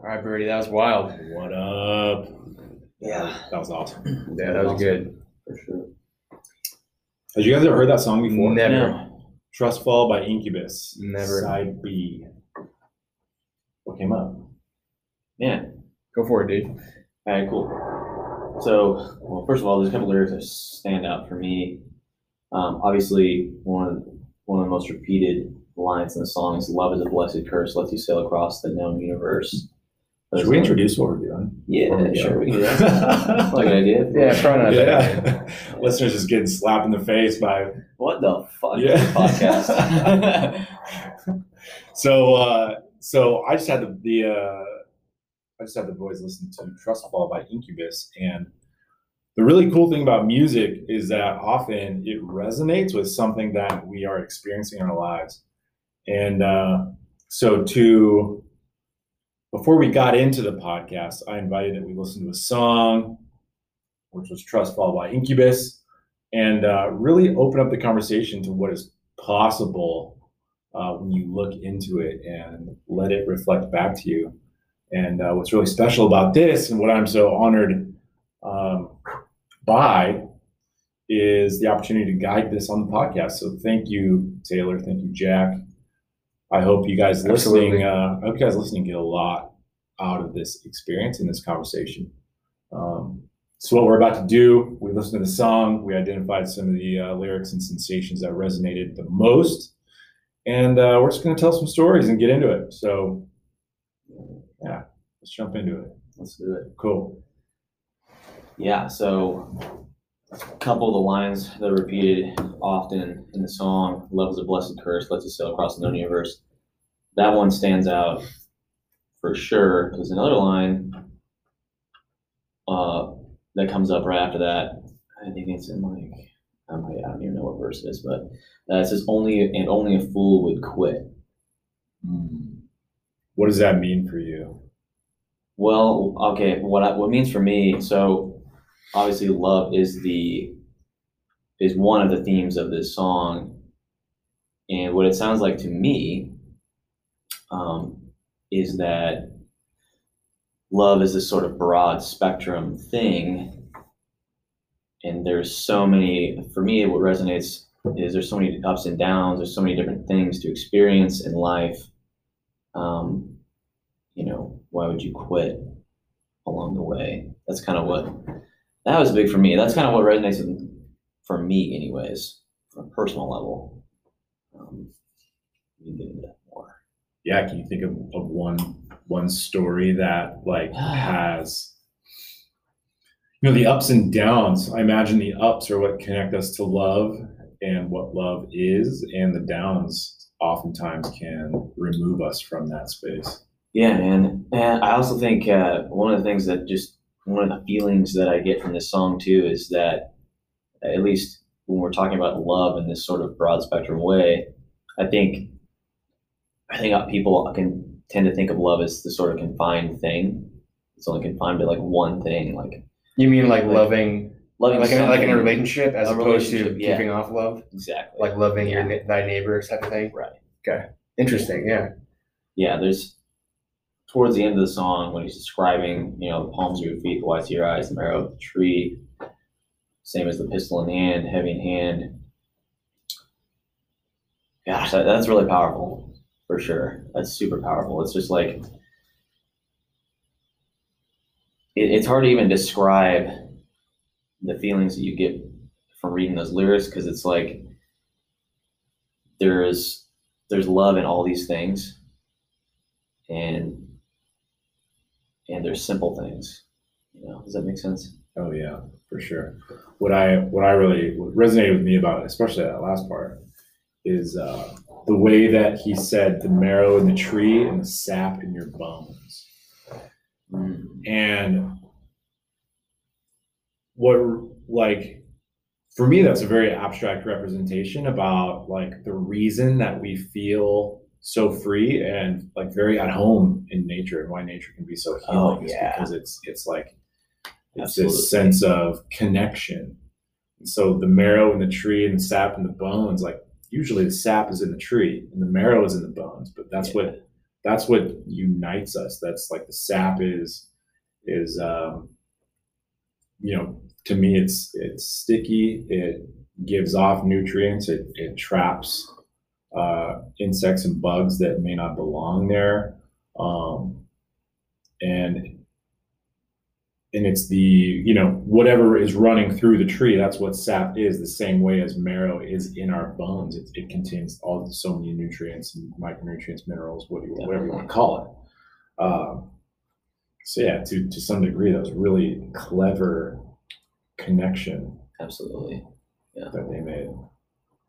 All right, Birdie, that was wild. What up? Yeah. That was awesome. Yeah, that was good. For sure. Have you guys ever heard that song before? Never. No. Trust Fall by Incubus. Never. Side B. What came up? Yeah. Go for it, dude. All right, cool. So, well, first of all, there's a couple lyrics that stand out for me. Um, obviously, one of, one of the most repeated lines in the song is "Love is a blessed curse, lets you sail across the known universe." Should we introduce what we're doing? Yeah, we sure. We can do that. like an idea. Yeah, probably not. Yeah. Listeners just getting slapped in the face by What the fuck? Yeah. podcast. so uh so I just had the, the uh I just had the boys listen to Trust Fall by Incubus and the really cool thing about music is that often it resonates with something that we are experiencing in our lives. And uh so to before we got into the podcast, I invited that we listen to a song, which was Trust Fall by Incubus, and uh, really open up the conversation to what is possible uh, when you look into it and let it reflect back to you. And uh, what's really special about this, and what I'm so honored um, by, is the opportunity to guide this on the podcast. So thank you, Taylor. Thank you, Jack. I hope you guys listening. Uh, I hope you guys listening get a lot out of this experience and this conversation. Um, so what we're about to do, we listened to the song, we identified some of the uh, lyrics and sensations that resonated the most, and uh, we're just going to tell some stories and get into it. So, yeah, let's jump into it. Let's do it. Cool. Yeah, so couple of the lines that are repeated often in the song, love is a blessed curse, lets us sail across the known universe. That one stands out for sure, There's another line uh, that comes up right after that, I think it's in like, I don't, even know what verse it is, but uh, it says, only, and only a fool would quit. What does that mean for you? Well, okay, what I, what it means for me, so obviously love is the is one of the themes of this song. And what it sounds like to me um, is that love is this sort of broad spectrum thing. And there's so many, for me, what resonates is there's so many ups and downs, there's so many different things to experience in life. Um, you know, why would you quit along the way? That's kind of what that was big for me. That's kind of what resonates with, for me, anyways, from a personal level. Um, we can get into that more. Yeah, can you think of, of one one story that like has you know the ups and downs? I imagine the ups are what connect us to love and what love is, and the downs oftentimes can remove us from that space. Yeah, man. And I also think uh, one of the things that just one of the feelings that I get from this song too is that at least when we're talking about love in this sort of broad spectrum way, I think I think people can tend to think of love as the sort of confined thing. It's only confined to like one thing, like You mean like Like- loving, loving like in, like in a relationship, as A opposed to relationship, yeah. keeping off love, Exactly. like loving your thy neighbor type of thing. right. Okay. Interesting. Yeah. yeah, there's towards the end of the song when he's describing, you know, the palms of your feet, the whites of your eyes, the marrow of the tree, same as the pistol in the hand, heavy in hand. Gosh, that, that's really powerful for sure. That's super powerful. It's just like it, it's hard to even describe the feelings that you get from reading those lyrics because it's like there's there's love in all these things and and they're simple things you know does that make sense Oh yeah, for sure. What I what I really what resonated with me about, especially that last part, is uh, the way that he said the marrow in the tree and the sap in your bones. And what like for me that's a very abstract representation about like the reason that we feel so free and like very at home in nature and why nature can be so healing Oh, is because it's it's like it's Absolutely. this sense of connection. And so the marrow in the tree and the sap in the bones, like usually the sap is in the tree and the marrow is in the bones, but that's Yeah. what that's what unites us. That's like the sap is is um, you know to me it's it's sticky. It gives off nutrients. It it traps uh, insects and bugs that may not belong there. Um, and and it's the you know whatever is running through the tree that's what sap is the same way as marrow is in our bones. It, it contains all so many nutrients and micronutrients minerals whatever you want to call it. Um, so yeah to, to some degree that was really clever connection Absolutely. yeah. that they made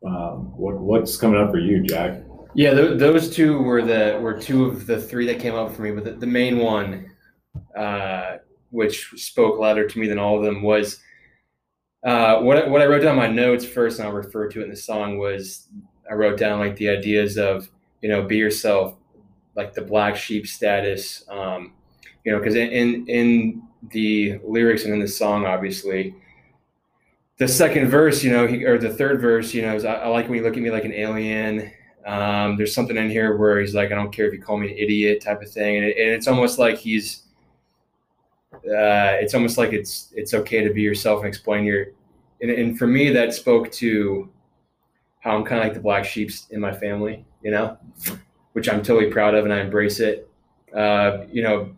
um, what what's coming up for you jack Yeah, th- those two were the were two of the three that came up for me. But the, the main one, uh, which spoke louder to me than all of them, was uh, what what I wrote down my notes first, and I'll refer to it in the song. Was I wrote down like the ideas of you know be yourself, like the black sheep status, um, you know, because in in the lyrics and in the song, obviously. The second verse, you know, he, or the third verse, you know, is I, I like when you look at me like an alien. Um, there's something in here where he's like, I don't care if you call me an idiot, type of thing, and, it, and it's almost like he's, uh, it's almost like it's it's okay to be yourself and explain your, and, and for me that spoke to how I'm kind of like the black sheep in my family, you know, which I'm totally proud of and I embrace it. Uh, you know,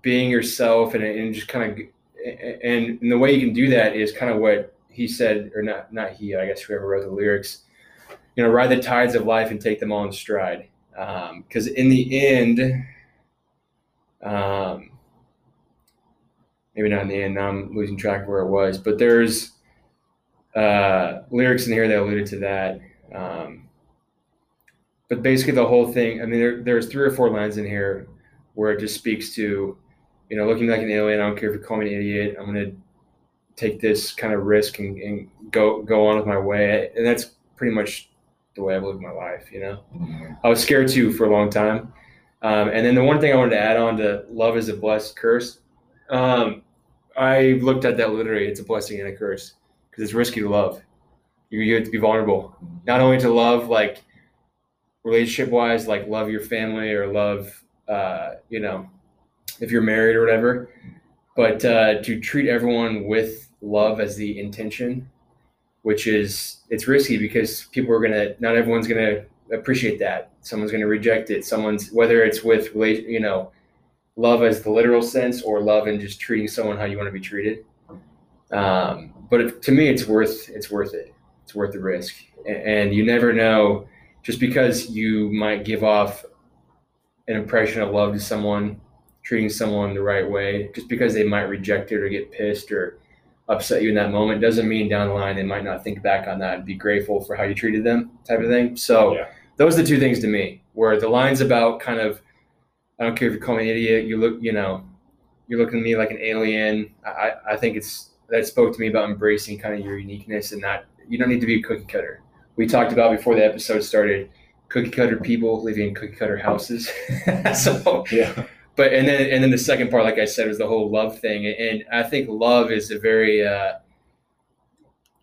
being yourself and, and just kind of, and, and the way you can do that is kind of what he said, or not, not he, I guess whoever wrote the lyrics you know, ride the tides of life and take them all in stride. Because in the end, um, maybe not in the end, now I'm losing track of where it was, but there's uh, lyrics in here that alluded to that. Um, but basically, the whole thing, I mean, there, there's three or four lines in here where it just speaks to, you know, looking like an alien. I don't care if you call me an idiot. I'm going to take this kind of risk and, and go go on with my way. And that's pretty much the way I've lived my life. You know, I was scared too for a long time. Um, and then the one thing I wanted to add on to love is a blessed curse. Um, I looked at that literally. It's a blessing and a curse because it's risky to love. You, you have to be vulnerable, not only to love like relationship wise, like love your family or love, uh, you know, if you're married or whatever, but uh, to treat everyone with love as the intention which is it's risky because people are gonna not everyone's gonna appreciate that. Someone's gonna reject it. Someone's whether it's with you know, love as the literal sense or love and just treating someone how you want to be treated. Um, but if, to me, it's worth it's worth it. It's worth the risk, and, and you never know. Just because you might give off an impression of love to someone, treating someone the right way, just because they might reject it or get pissed or upset you in that moment doesn't mean down the line they might not think back on that and be grateful for how you treated them type of thing. So Yeah. those are the two things to me where the lines about kind of i don't care if you call me an idiot you look you know you're looking at me like an alien. I i think it's that spoke to me about embracing kind of your uniqueness and not you don't need to be a cookie cutter. We talked about before the episode started cookie cutter people living in cookie cutter houses. So yeah but and then and then the second part like i said was the whole love thing. And i think love is a very uh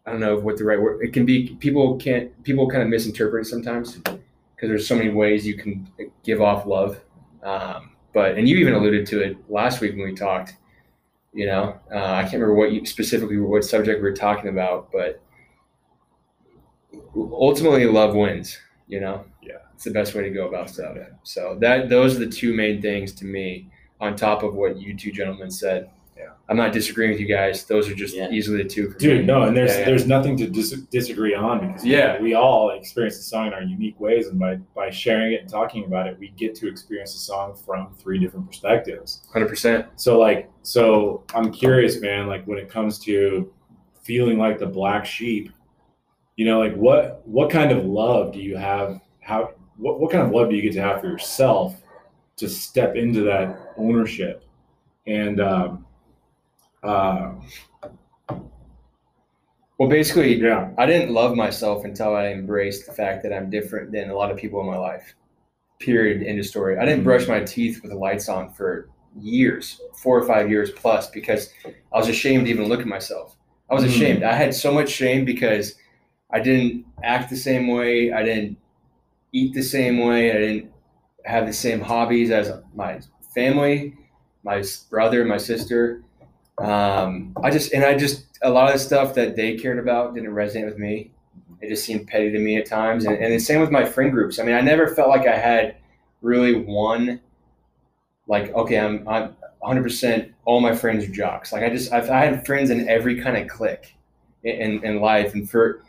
i don't know what the right word it can be people can't people kind of misinterpret sometimes because there's so many ways you can give off love. Um but and you even alluded to it last week when we talked you know uh, i can't remember what you specifically what subject we were talking about but ultimately love wins you know Yeah. it's the best way to go about stuff so that those are the two main things to me on top of what you two gentlemen said Yeah. i'm not disagreeing with you guys those are just Yeah. easily the two for dude me. no and there's Yeah, yeah. there's nothing to dis- disagree on because Yeah. we all experience the song in our unique ways and by by sharing it and talking about it we get to experience the song from three different perspectives 100% so like so i'm curious man like when it comes to feeling like the black sheep you know like what what kind of love do you have how what, what kind of love do you get to have for yourself to step into that ownership and um uh well basically yeah I didn't love myself until I embraced the fact that I'm different than a lot of people in my life. Period. End of story. I didn't brush my teeth with the lights on for years, four or five years plus, because I was ashamed to even look at myself. I was Mm. ashamed. I had so much shame because I didn't act the same way. I didn't eat the same way. I didn't have the same hobbies as my family, my brother, my sister. Um, I just and I just a lot of the stuff that they cared about didn't resonate with me. It just seemed petty to me at times, and, and the same with my friend groups. I mean, I never felt like I had really one. Like, okay, I'm I'm 100 percent all my friends are jocks. Like, I just I've, I had friends in every kind of clique in in life, and for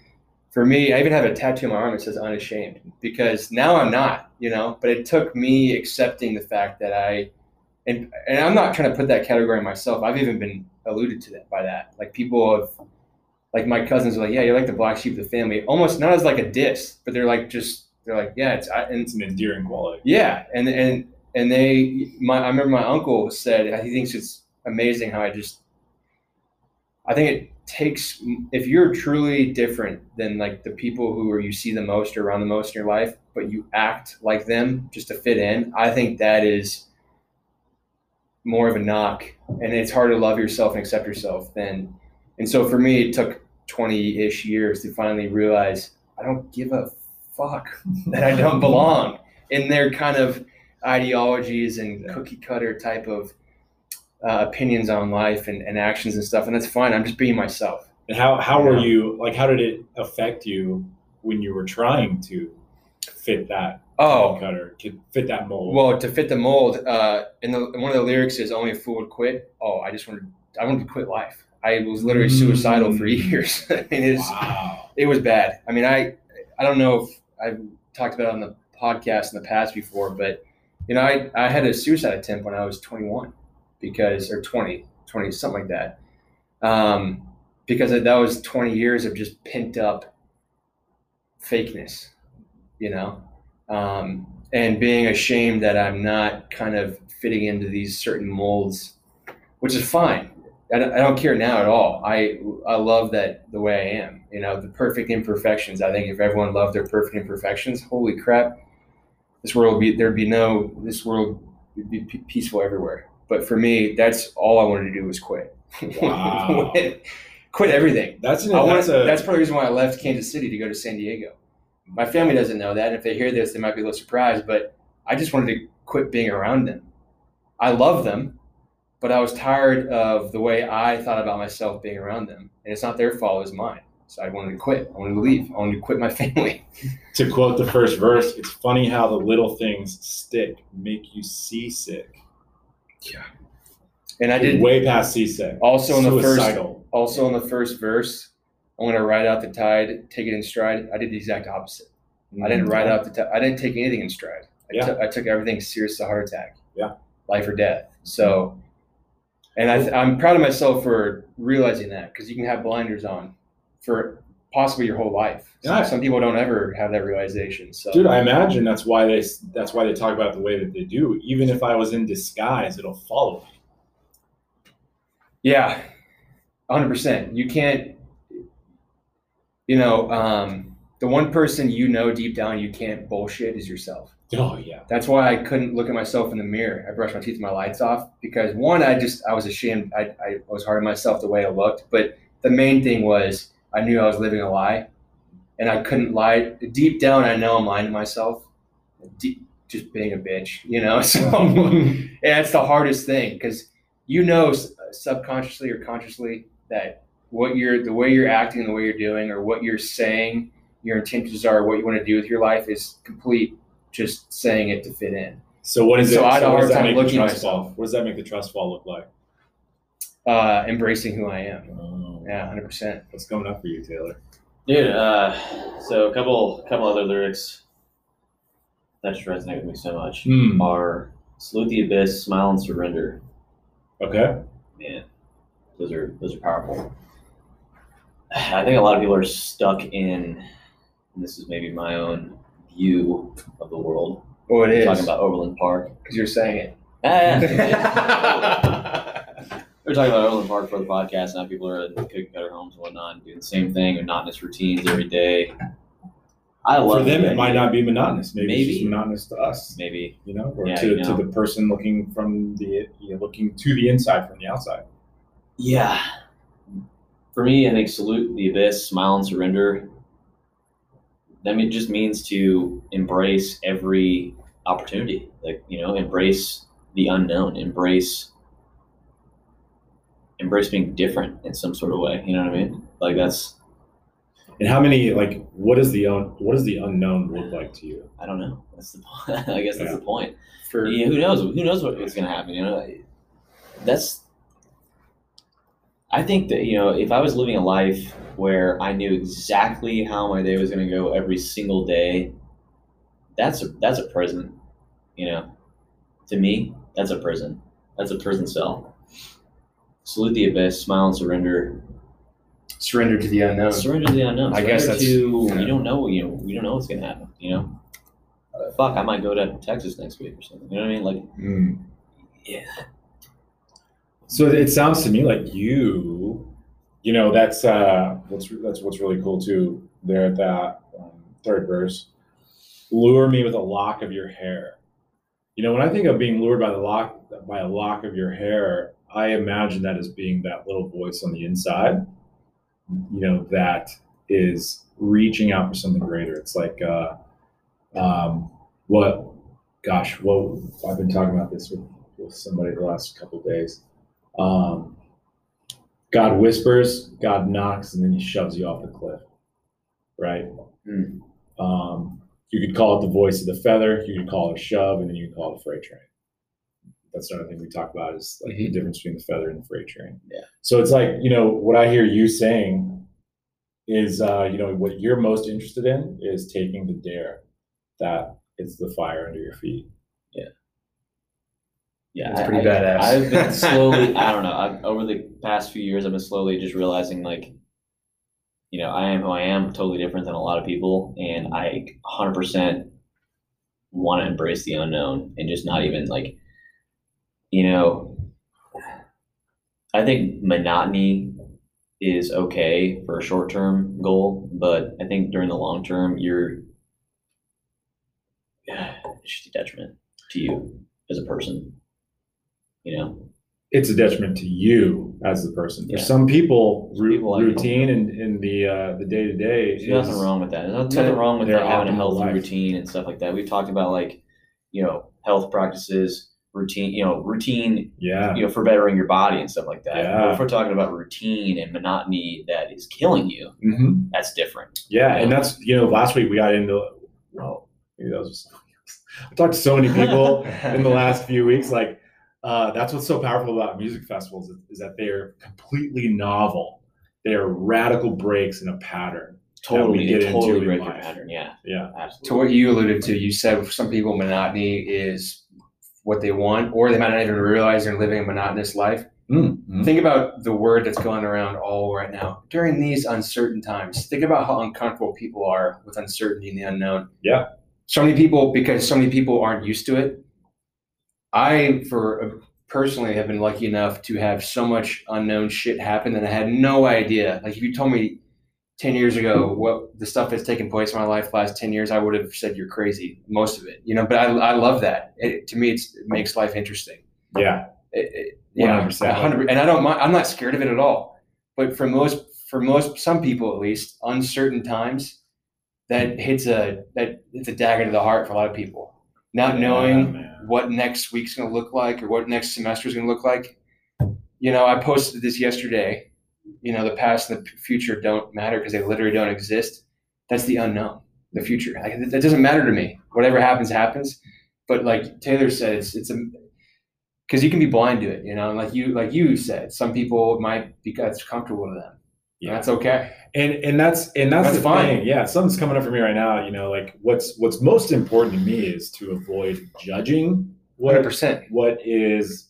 for me, I even have a tattoo on my arm that says unashamed because now I'm not, you know, but it took me accepting the fact that I, and, and I'm not trying to put that category myself. I've even been alluded to that by that. Like people have, like my cousins are like, yeah, you're like the black sheep of the family, almost not as like a diss, but they're like, just, they're like, yeah, it's, I, and It's an endearing quality. yeah. And, and, and they, my, I remember my uncle said, he thinks it's amazing how I just, I think it takes if you're truly different than like the people who are you see the most or around the most in your life, but you act like them just to fit in. I think that is more of a knock, and it's hard to love yourself and accept yourself then And so for me, it took twenty ish years to finally realize I don't give a fuck that I don't belong in their kind of ideologies and cookie cutter type of uh, opinions on life and, and actions and stuff, and that's fine. I'm just being myself. And how how were you like? How did it affect you when you were trying to fit that Oh, cutter, to fit that mold? well, to fit the mold, uh, and the, one of the lyrics is "Only a fool would quit." Oh, I just wanted, I wanted to quit life. I was literally suicidal for Mm. years. I mean, it's wow. it was bad. I mean, I I don't know if I've talked about it on the podcast in the past before, but you know, I I had a suicide attempt when I was 21 because or 20, 20 something like that. Um, because that was 20 years of just pent up fakeness, you know, um, and being ashamed that I'm not kind of fitting into these certain molds, which is fine. I don't, care now at all. I I love that the way I am. You know, the perfect imperfections. I think if everyone loved their perfect imperfections, holy crap, this world would be there'd be no this world would be peaceful everywhere. But for me, that's all I wanted to do was quit. Wow. quit everything. That's an, I wanted, that's a that's part of the reason why I left Kansas City to go to San Diego. My family doesn't know that. and If they hear this, they might be a little surprised. But I just wanted to quit being around them. I love them, but I was tired of the way I thought about myself being around them. And it's not their fault; it was mine. So I wanted to quit. I wanted to leave. I wanted to quit my family. to quote the first verse. It's funny how the little things stick, make you seasick. And I did way past seasick. also in the first also in the first verse. I'm going to ride out the tide, take it in stride. I did the exact opposite. I didn't mm-hmm. ride out the. tide. I didn't take anything in stride. I, Yeah. took, I took everything serious to heart attack. Yeah. Life or death. So, and I th- I'm proud of myself for realizing that because you can have blinders on for possibly your whole life. Some, Yeah. some people don't ever have that realization. So, Dude, I imagine that's why they that's why they talk about it the way that they do. Even if I was in disguise, it'll follow me. yeah, 100. percent You can't. You know, um, the one person you know deep down you can't bullshit is yourself. Oh yeah. That's why I couldn't look at myself in the mirror. I brushed my teeth, and my lights off because one, I just I was ashamed. I, I was hard on myself the way I looked. But the main thing was I knew I was living a lie, and I couldn't lie. Deep down, I know I'm lying to myself. Deep, just being a bitch, you know. So and that's the hardest thing because you know subconsciously or consciously that what you're the way you're acting, the way you're doing, or what you're saying, your intentions are, what you want to do with your life is complete just saying it to fit in. So what is it So it? I had a hard time looking at myself. fall? What does that make the trust fall look like? Uh, embracing who I am. Oh, Yeah, hundred percent. What's coming up for you, Taylor? Dude, uh, so a couple couple other lyrics that just resonate with me so much Hmm. are "Salute the Abyss," "Smile and Surrender." Okay. Man, those are those are powerful. I think a lot of people are stuck in, and this is maybe my own view of the world. Oh, it is Talking about Overland Park. because you're saying it. Ah. we were talking about Overland Park for the podcast, and how people are in cookie cutter homes and whatnot, doing the same thing, monotonous routines every day. I love For them, the it might not be monotonous. Maybe, it's just monotonous to us. Maybe You know, or Yeah, to, you to the person looking from the you know, looking to the inside from the outside. Yeah. For me, I think salute the abyss, smile and surrender. That mean, just means to embrace every opportunity. Like you know, embrace the unknown. Embrace embrace being different in some sort of way. You know what I mean? Like that's And how many like what is the un, what does the unknown look like to you? I don't know. That's the point. I guess that's Yeah. the point. For Yeah, who knows? Who knows what, what's going to happen? You know, that's. I think that you know, if I was living a life where I knew exactly how my day was going to go every single day, that's a that's a prison. You know, to me, that's a prison. That's a prison cell. Salute the abyss, smile and surrender. surrender to the unknown. Surrender to the unknown. I guess Surrender that's- to yeah. you don't know. You know, we don't know what's going to happen. You know, fuck, I might go to Texas next week or something. You know what I mean? Like, Hmm. yeah. So it sounds to me like you, you know, that's uh, what's that's what's really cool too. There at that um, third verse, lure me with a lock of your hair. You know, when I think of being lured by the lock by a lock of your hair, I imagine that as being that little voice on the inside. You know, that is reaching out for something greater. It's like, uh, um, what, gosh, what I've been talking about this with, with somebody the last couple of days um, God whispers, God knocks, and then he shoves you off the cliff. Right? Hmm. Um, you could call it the voice of the feather, you could call it a shove, and then you can call it a freight train. That's another thing we talk about is like the Mhm. difference between the feather and the freight train. Yeah. So it's like, you know, what I hear you saying is, uh, you know, what you're most interested in is taking the dare that it's the fire under your feet. Yeah, Yeah. It's pretty I, badass. I've been slowly. I don't know. I've, over the past few years, I've been slowly just realizing, like, you know, I am who I am, totally different than a lot of people, and I 100% want to embrace the unknown and just not even like, you know, I think monotony is okay for a short term goal, but I think during the long term, you're it's just a detriment to you as a person. You know, it's a detriment to you as the person. For Yeah. some people, ru- people like- routine and in the uh, the day to day there's nothing wrong with that. There's nothing wrong with having a healthy life. routine and stuff like that. We've talked about like, you know, health practices, routine, you know, routine, Yeah, you know, for bettering your body and stuff like that. Yeah. But if we're talking about routine and monotony that is killing you, hmm that's different. yeah, and that's you know last week we got into well maybe that was just I talked to so many people in the last few weeks like uh, that's what's so powerful about music festivals is, is that they're completely novel. They are radical breaks in a pattern. Totally, get they into totally in break your pattern. Yeah, Yeah, absolutely. to what you alluded to, you said for some people monotony is what they want, or they might not even realize they're living a monotonous life. Mm-hmm. Think about the word that's going around all right now. During these uncertain times, think about how uncomfortable people are with uncertainty and the unknown. Yeah. So many people, because so many people aren't used to it. I, for personally, have been lucky enough to have so much unknown shit happen that I had no idea. Like if you told me 10 years ago what the stuff that's taken place in my life the last 10 years, I would have said you're crazy, most of it, you know, but I, I love that. It, to me, it's, it makes life interesting. yeah, It, it, yeah, 100%. 100 and I don't mind, I'm not scared of it at all. But for most, for most, some people at least, uncertain times, that hits a, that it's a dagger to the heart for a lot of people. Not Yeah, knowing man. what next week's going to look like or what next semester is going to look like. You know, I posted this yesterday. You know, the past and the future don't matter because they literally don't exist. That's the unknown, the future. Like, it, it doesn't matter to me. Whatever happens, happens. But like Taylor said, it's it's a because you can be blind to it. You know, and like you like you said, some people might be that's comfortable to them. Yeah, that's okay. and and that's and that's, That's the fine. thing. Yeah, something's coming up for me right now. You know, like what's what's most important to me is to avoid judging what percent. what is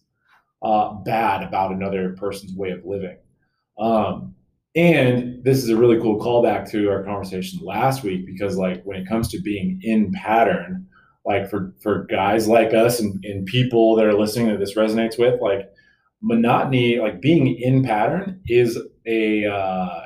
uh, bad about another person's way of living. Um, and this is a really cool callback to our conversation last week because, like, when it comes to being in pattern, like for for guys like us and, and people that are listening that this resonates with, like monotony, like being in pattern is a uh,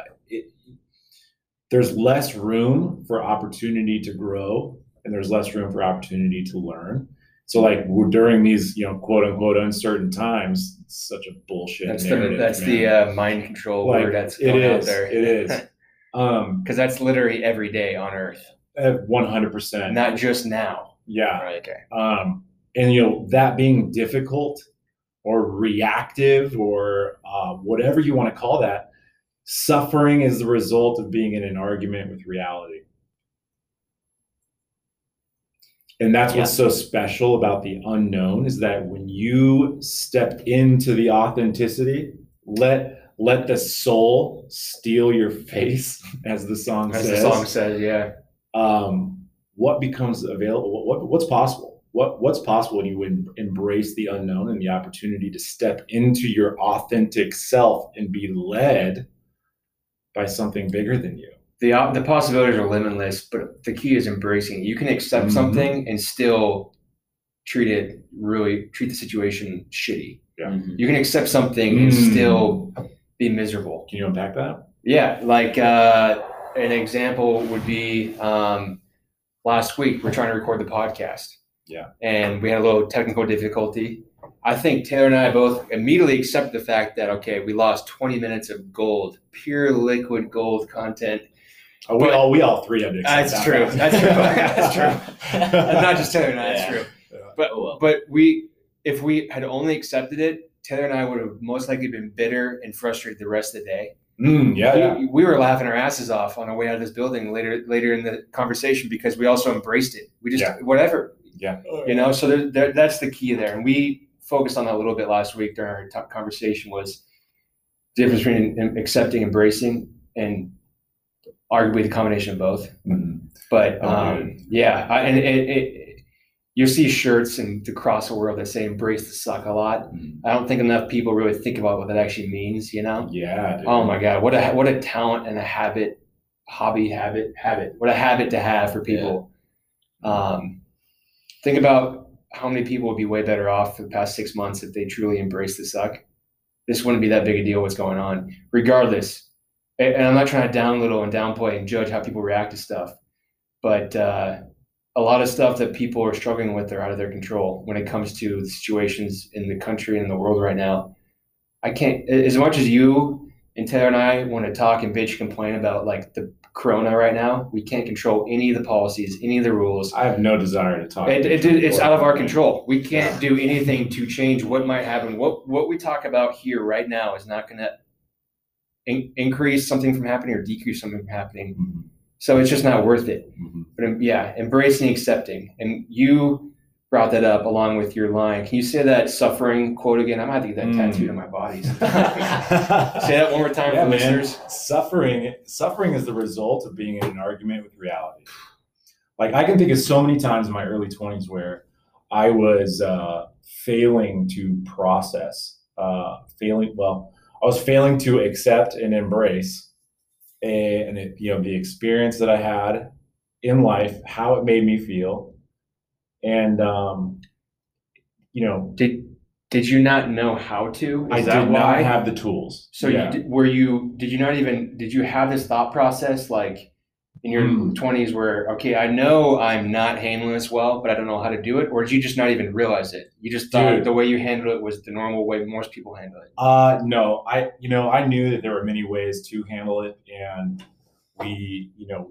there's less room for opportunity to grow and there's less room for opportunity to learn. So like we're during these, you know, quote unquote uncertain times, it's such a bullshit. That's the that's man. the uh, mind control Like, word that's it going out is, there. it is. um because that's literally every day on Earth, one hundred percent. not just now. Yeah. Right. Okay. Um, and you know that being difficult or reactive or uh, whatever you want to call that, suffering is the result of being in an argument with reality. And that's what's so special about the unknown is that when you step into the authenticity, let let the soul steal your face, as the song says. As says the song says, yeah. um, what becomes available what, what's possible what what's possible when you em- embrace the unknown and the opportunity to step into your authentic self and be led by something bigger than you The op- the possibilities are limitless, but the key is embracing. You can accept Mhm. something and still treat it really treat the situation shitty. Yeah. Mhm. You can accept something and Mm. still be miserable. can you unpack that Yeah, like uh, an example would be um, last week we're trying to record the podcast. Yeah. And we had a little technical difficulty. I think Taylor and I both immediately accept the fact that okay, we lost 20 minutes of gold, pure liquid gold content. oh, we But- all we all three had to accept That's that true. fact. That's true. That's true. And not just Taylor and I, that's Yeah. true. Yeah. But Oh, well. but we if we had only accepted it, Taylor and I would have most likely been bitter and frustrated the rest of the day. Mm, yeah, yeah. we, we were laughing our asses off on our way out of this building later later in the conversation because we also embraced it. We just Yeah. whatever yeah you know. So there, there, that's the key there, and we focused on that a little bit last week during our conversation was the difference between accepting, embracing, and arguably the combination of both. Mhm. But Oh, um, dude. yeah, I, and it, it, you'll see shirts and across the world that say "embrace the suck" a lot. Mhm. I don't think enough people really think about what that actually means. You know. yeah dude. Oh my god, what a what a talent and a habit, hobby habit habit. What a habit to have for people. Um, think about how many people would be way better off for the past six months if they truly embraced the suck. This wouldn't be that big a deal. What's going on, regardless. And I'm not trying to down little and downplay and judge how people react to stuff, but uh, a lot of stuff that people are struggling with are out of their control when it comes to the situations in the country and the world right now. I can't as much as you and Taylor and I want to talk and bitch complain about like the corona right now. We can't control any of the policies, any of the rules. I have no desire to talk. It, it, it's out of our control. We can't do anything to change what might happen. What what we talk about here right now is not going to in, increase something from happening or decrease something from happening. Mhm. So it's just not worth it. Mhm. But um, yeah, embracing, accepting, and you brought that up along with your line. Can you say that suffering quote again? I might have to get that Mm. tattooed on my body. say that one more time Yeah, for man. listeners. Suffering, suffering is the result of being in an argument with reality. Like I can think of so many times in my early twenties where I was uh, failing to process, uh, failing. Well, I was failing to accept and embrace, a, and you know the experience that I had in life, how it made me feel, and um, you know Did did you not know how to? Is I that did why? not have the tools. So yeah. you, did- were you? Did you not even? Did you have this thought process like in your Mm. twenties where okay, I know I'm not handling this well, but I don't know how to do it, or did you just not even realize it? You just thought Dude. the way you handled it was the normal way most people handle it. Uh, no, I, you know, I knew that there were many ways to handle it, and we, you know,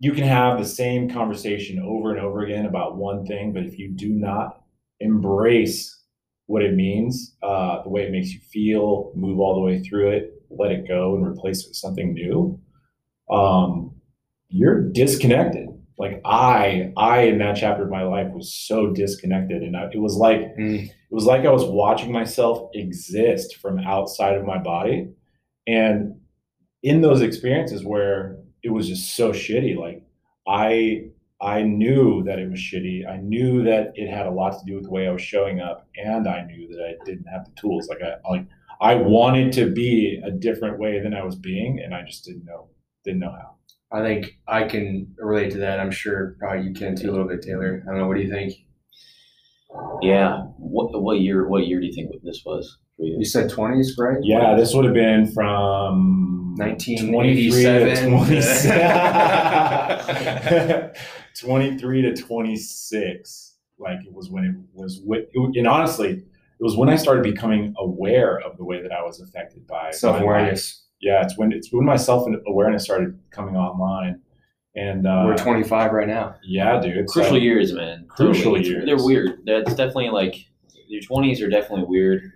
you can have the same conversation over and over again about one thing, but if you do not embrace what it means, uh, the way it makes you feel, move all the way through it, let it go, and replace it with something new, um, you're disconnected. Like I, I in that chapter of my life was so disconnected, and I, it was like Mm. it was like I was watching myself exist from outside of my body. And in those experiences where it was just so shitty, like I I knew that it was shitty. I knew that it had a lot to do with the way I was showing up, and I knew that I didn't have the tools. Like I like I wanted to be a different way than I was being, and I just didn't know didn't know how. I think I can relate to that. I'm sure probably you can too a little bit, Taylor. I don't know. What do you think? Yeah. What what year what year do you think this was for you? You said twenties, right? Yeah, this would have been from 1987. 23 23 to 26. Like it was when it was, wi- and honestly, it was when I started becoming aware of the way that I was affected by self awareness. Yeah, it's when it's when my self awareness started coming online, And uh, We're 25 right now. yeah, dude. Crucial like- years, man. Crucial It's- years. They're weird. That's definitely like your twenties are definitely weird.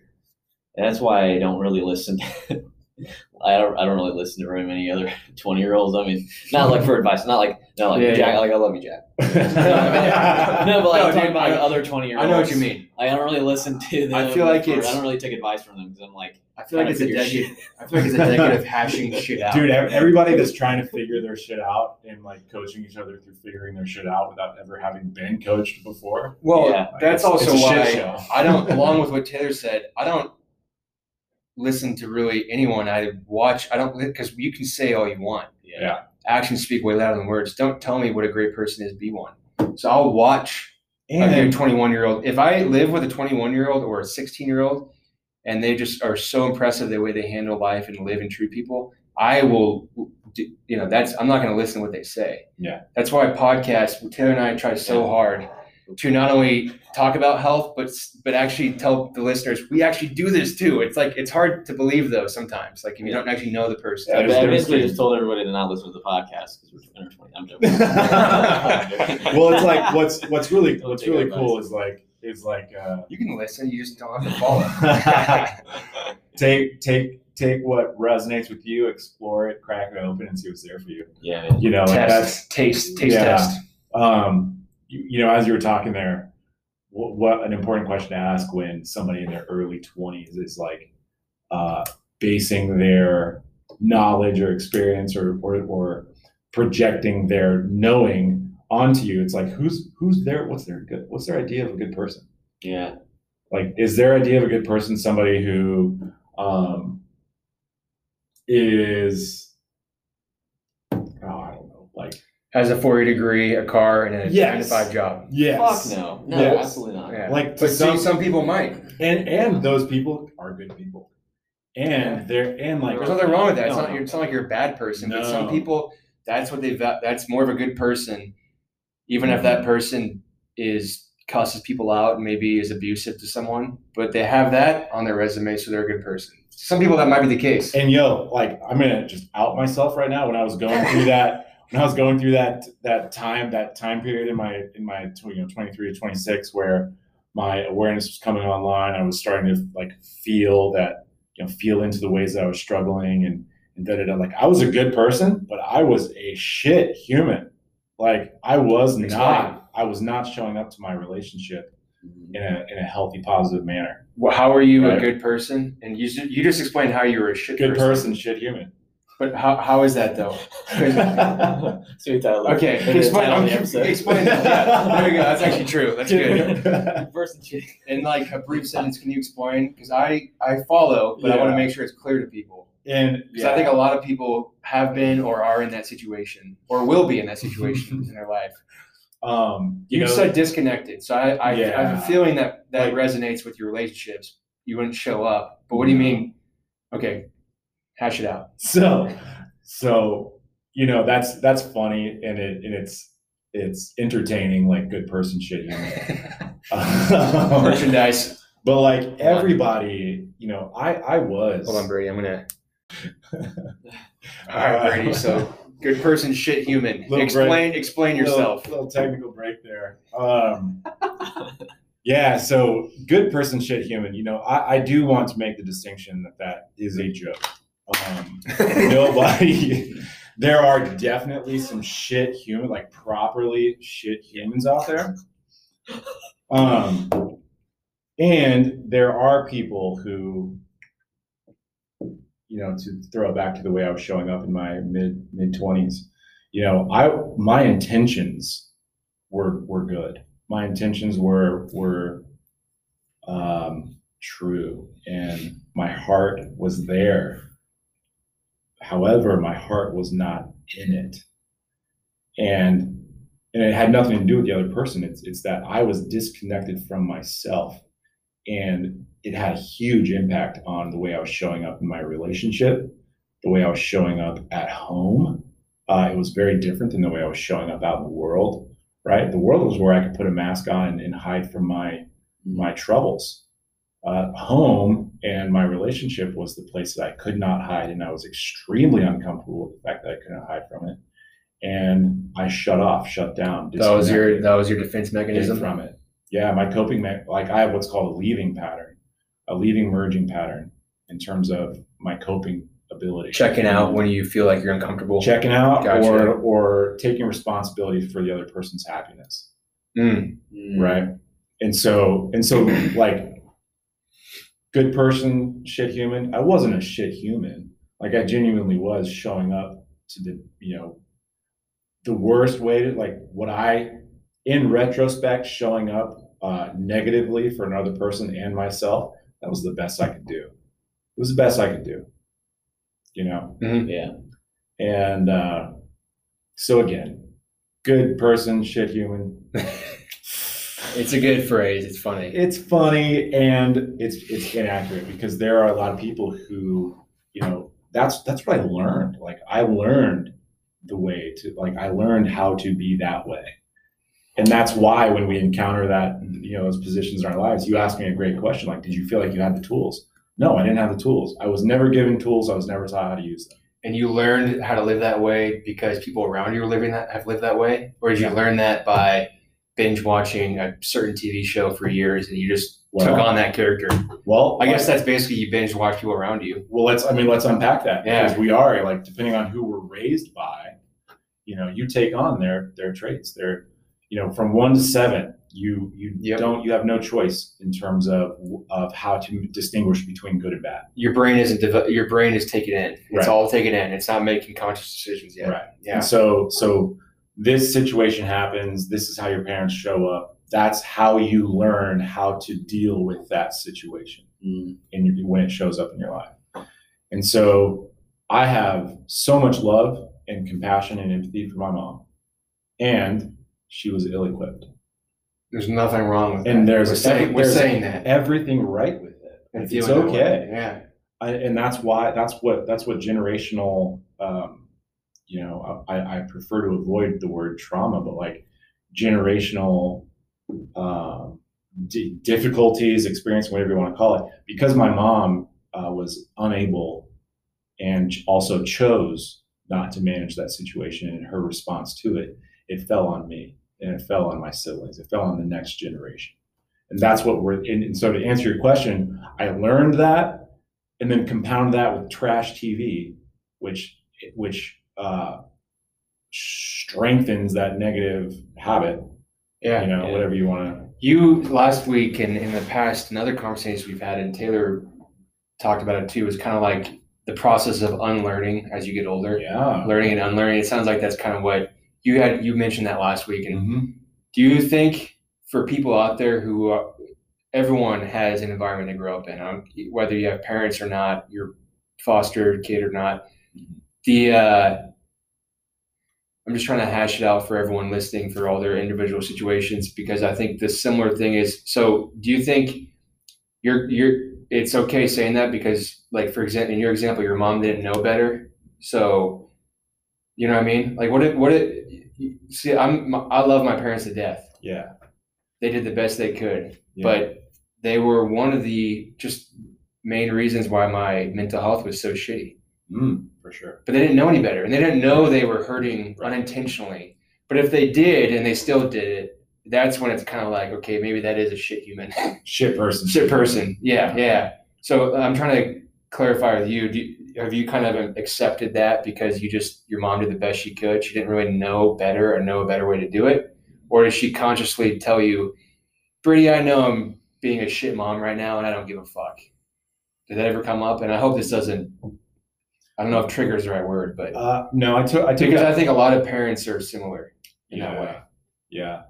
And that's why I don't really listen. I don't. I don't really listen to very many other twenty year olds. I mean, not like for advice. Not like not like Yeah, Jack. yeah. Like I love you, Jack. no, but like No, I'm talking dude, about I know- other twenty year olds. I know what you mean. I don't really listen to them. I feel like for- it's- I don't really take advice from them because I'm like, I feel like Trying it's to a figure decade. I feel like it's a decade of hashing shit out. Dude, everybody that's trying to figure their shit out and like coaching each other through figuring their shit out without ever having been coached before. Well, Yeah. that's It's- also it's why. I don't. Along with what Taylor said, I don't listen to really anyone. I watch. I don't because you can say all you want. Yeah. Actions speak way louder than words. Don't tell me what a great person is. Be one. So I'll watch and, a good 21 year old. If I live with a 21 year old or a 16 year old, and they just are so impressive the way they handle life and live and treat people, I will. You know, that's I'm not going to listen to what they say. Yeah. That's why podcasts. Taylor and I try so hard to not only talk about health, but but actually tell the listeners we actually do this too. It's like it's hard to believe though sometimes. Like if you don't actually know the person. Yeah, I, there's I difference basically just told everybody to not listen to the podcast because we're under twenty. I'm joking. well, it's like what's what's really what's really cool is like is like uh, You can listen. You just don't have to follow. take take take what resonates with you, explore it, crack it open, and see what's there for you. yeah. You know, like that's taste, taste Yeah. test. um, you, you know, as you were talking there, what, what an important question to ask when somebody in their early twenties is like uh, basing their knowledge or experience or, or or projecting their knowing onto you. It's like who's who's their what's their good what's their idea of a good person? Yeah. Like, is their idea of a good person somebody who um, is oh, I don't know, like Has a four year degree, a car, and a Yes. nine to five job. yes, Fuck no. No, Yes. absolutely not. Yeah. Like, to but see, some- some people might. and and those people are good people, and they're and like There's nothing wrong with that. It's No, not. no. It's not like you're a bad person. But some No. people, that's what they. va- That's more of a good person, even if that person is cusses people out and maybe is abusive to someone. But they have that on their resume, so they're a good person. Some people that might be the case. And yo, like I'm gonna just out myself right now. When I was going through that, when I was going through that that time that time period in my in my you know 23 to 26, where my awareness was coming online, I was starting to like feel that you know feel into the ways that I was struggling and and da da da. Like I was a good person, but I was a shit human. Like I was Explain. not. I was not showing up to my relationship mm-hmm. in a in a healthy, positive manner. Well, how are you Right. a good person? And you you just explained how you were a shit Good person, shit human. But how, how is that though? Sweet title. Okay, explain. I'm, the episode. explain that. Yeah, there we go. That's actually true. That's good. Person chick. In like a brief sentence, can you explain? Because I I follow, but I want to make sure it's clear to people. and Because I think a lot of people have been or are in that situation or will be in that situation in their life. um, You, you know, said disconnected, so I I, I have a feeling that that Like- resonates with your relationships. You wouldn't show up, but what do you mean? Okay, hash it out. so so you know that's that's funny and it and it's it's entertaining like good person shit human. Um, Merchandise. but like everybody, you know, I I was Hold on, Brady. I'm gonna. All right, Brady. So, good person, shit human. Explain, explain yourself. Little, little technical break there. Um, yeah, so good person, shit human. You know, I, I do want to make the distinction that that is a joke. Um, nobody. there are definitely some shit human, like properly shit humans out there. Um, and there are people who, you know, to throw it back to the way I was showing up in my mid mid twenties, you know, I my intentions were were good. My intentions were were um, true, and my heart was there. However, my heart was not in it, and and it had nothing to do with the other person. It's it's that I was disconnected from myself, and it had a huge impact on the way I was showing up in my relationship, the way I was showing up at home. Uh, it was very different than the way I was showing up out in the world. Right, the world was where I could put a mask on and, and hide from my my troubles. Uh, home and my relationship was the place that I could not hide, and I was extremely uncomfortable with the fact that I couldn't hide from it. and I shut off, shut down. That was your that was your defense mechanism. from it. Yeah, my coping me- like I have what's called a leaving pattern, a leaving merging pattern in terms of my coping ability. Checking out when you feel like you're uncomfortable. checking out Gotcha. or or taking responsibility for the other person's happiness Mm. right and so and so like good person shit human. I wasn't a shit human. Like i genuinely was showing up to the you know the worst way to like what i in retrospect showing up uh, negatively for another person and myself that was the best i could do. It was the best i could do. You know? Yeah. and uh, so again, good person, shit human. It's a good phrase. It's funny. It's funny and it's it's inaccurate because there are a lot of people who, you know, that's that's what I learned. Like I learned the way to like I learned how to be that way. And that's why when we encounter that, you know, those positions in our lives, you asked me a great question. Like, did you feel like you had the tools? No, I didn't have the tools. I was never given tools. I was never taught how to use them. and you learned how to live that way because people around you are living that have lived that way, or did you learn that by binge watching a certain TV show for years and you just took on that character? Well, I guess that's basically you binge watch people around you. Well, let's. I mean, let's unpack that Yeah. because we are like depending on who we're raised by. You know, you take on their their traits. They're, you know, from one to seven. You you Yep. don't. You have no choice in terms of of how to distinguish between good and bad. Your brain isn't develop. Your brain is taken in. It's Right. all taken in. It's not making conscious decisions yet. Right. Yeah. And so so this situation happens. This is how your parents show up. That's how you learn how to deal with that situation. Mm. in when it shows up in your life. And so I have so much love and compassion and empathy for my mom, and she was ill-equipped. There's nothing wrong with And that. there's we're saying, we're there's saying that. Everything right with it. And it's okay. Yeah. I, and that's why that's what that's what generational. Um, you know, I, I prefer to avoid the word trauma, but like generational um, d- difficulties, experience, whatever you want to call it, because my mom uh, was unable and also chose not to manage that situation and her response to it, it fell on me and it fell on my siblings. It fell on the next generation. And that's what we're, and, and so to answer your question, I learned that and then compound that with trash TV, which, which, uh, strengthens that negative habit, Yeah. you know, yeah. whatever you want to You last week and in the past and other conversations we've had, and Taylor talked about it too, is kind of like the process of unlearning as you get older, Yeah. learning and unlearning. It sounds like that's kind of what you had. You mentioned that last week, and Mhm. do you think for people out there who are, everyone has an environment to grow up in, um, whether you have parents or not, you're fostered kid or not, the uh, I'm just trying to hash it out for everyone listening for all their individual situations because I think the similar thing is so do you think you're you're it's okay saying that because like for example in your example your mom didn't know better so you know what I mean like what it what it see I'm I love my parents to death Yeah. they did the best they could Yeah. but they were one of the just main reasons why my mental health was so shitty Mm, for sure. but they didn't know any better and they didn't know they were hurting Right. unintentionally. But if they did and they still did it that's when it's kind of like okay maybe that is a shit human. Shit person. shit person. Yeah yeah. So i'm trying to clarify with you, do you have you kind of accepted that because you just your mom did the best she could? She didn't really know better or know a better way to do it? Or does she consciously tell you Brittany, i know i'm being a shit mom right now and i don't give a fuck. Did that ever come up? And i hope this doesn't I don't know if trigger is the right word, but Uh, no, I took. I took. because that- I think a lot of parents are similar in that way. Yeah.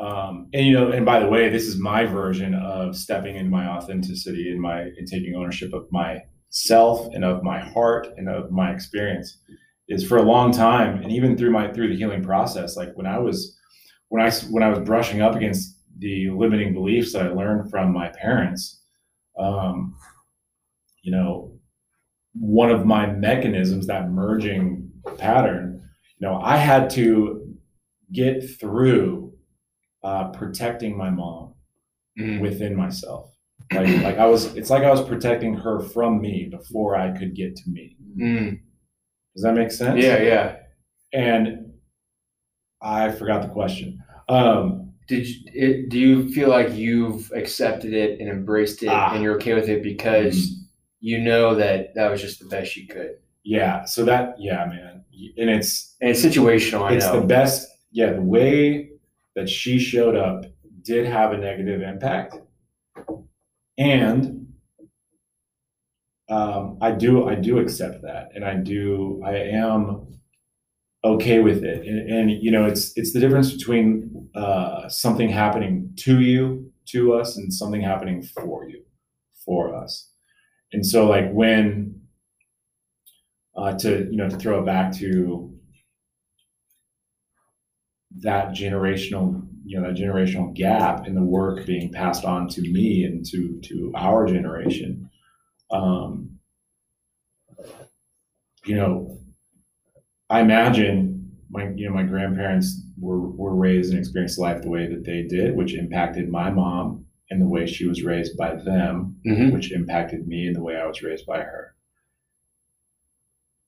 Um, and you know, and by the way, this is my version of stepping in my authenticity and my and taking ownership of myself and of my heart and of my experience. Is for a long time, and even through my through the healing process, like when I was when I when I was brushing up against the limiting beliefs that I learned from my parents, um, you know, one of my mechanisms, that merging pattern, you know, I had to get through uh, protecting my mom Mm. within myself. Like, like I was, it's like I was protecting her from me before I could get to me. Mm. Does that make sense? Yeah, yeah. and I forgot the question. Um, Did you, it, do you feel like you've accepted it and embraced it Ah. and you're okay with it because you know that that was just the best you could? yeah, so that yeah, man, and it's And it's situational, I it's know. the best. Yeah, the way that she showed up did have a negative impact, and um, I do I do accept that, and I do I am okay with it, and, and you know it's it's the difference between uh, something happening to you to us and something happening for you for us, and so like when uh, to you know to throw it back to that generational you know that generational gap in the work being passed on to me and to to our generation um you know i imagine my you know my grandparents were were raised and experienced life the way that they did which impacted my mom in the way she was raised by them Mhm. which impacted me in the way i was raised by her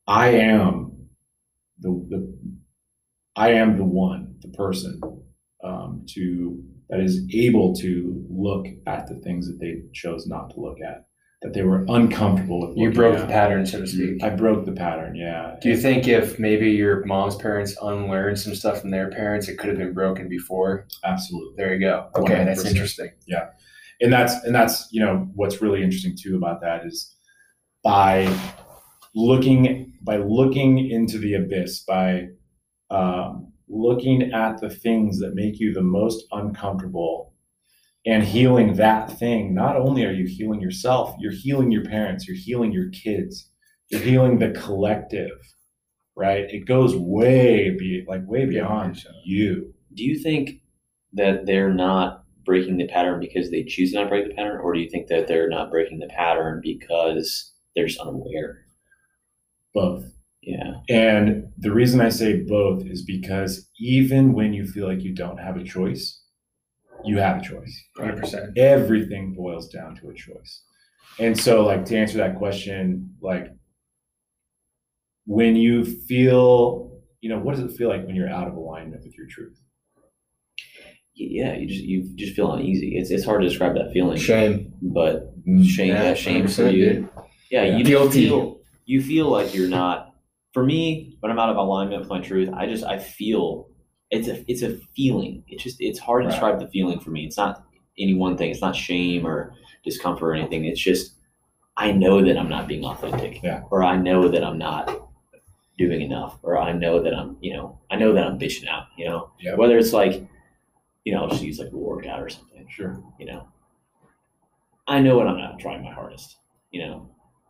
i am the the I am the one, the person, um, to that is able to look at the things that they chose not to look at, that they were uncomfortable with. You broke at. the pattern, so to speak. I broke the pattern. Yeah. Do you think if maybe your mom's parents unlearned some stuff from their parents, it could have been broken before? Absolutely. There you go. Okay, that's 100%. interesting. Yeah, and that's and that's you know what's really interesting too about that is by looking by looking into the abyss by um, looking at the things that make you the most uncomfortable and healing that thing not only are you healing yourself you're healing your parents you're healing your kids you're healing the collective right it goes way be like way beyond you Do you think that they're not breaking the pattern because they choose not to not break the pattern, or do you think that they're not breaking the pattern because they're just unaware? both Yeah. And the reason I say both is because even when you feel like you don't have a choice, you have a choice. 100%. Everything boils down to a choice. And so, like, to answer that question, like, when you feel, you know, what does it feel like when you're out of alignment with your truth? Yeah, you just you just feel uneasy. It's it's hard to describe that feeling, Shame. but mm. shame, yeah, Yeah, shame for you. Yeah, Yeah. you just Guilty. feel you feel like you're not. For me, when I'm out of alignment with my truth, I just I feel it's a it's a feeling. It's just it's hard to describe the feeling for me. It's not any one thing. It's not shame or discomfort or anything. It's just I know that I'm not being authentic, Yeah. or I know that I'm not doing enough, or I know that I'm you know I know that I'm bitching out. You know, Yep. whether it's like you know I'll just use like a workout or something Sure. you know i know when i'm not trying my hardest you know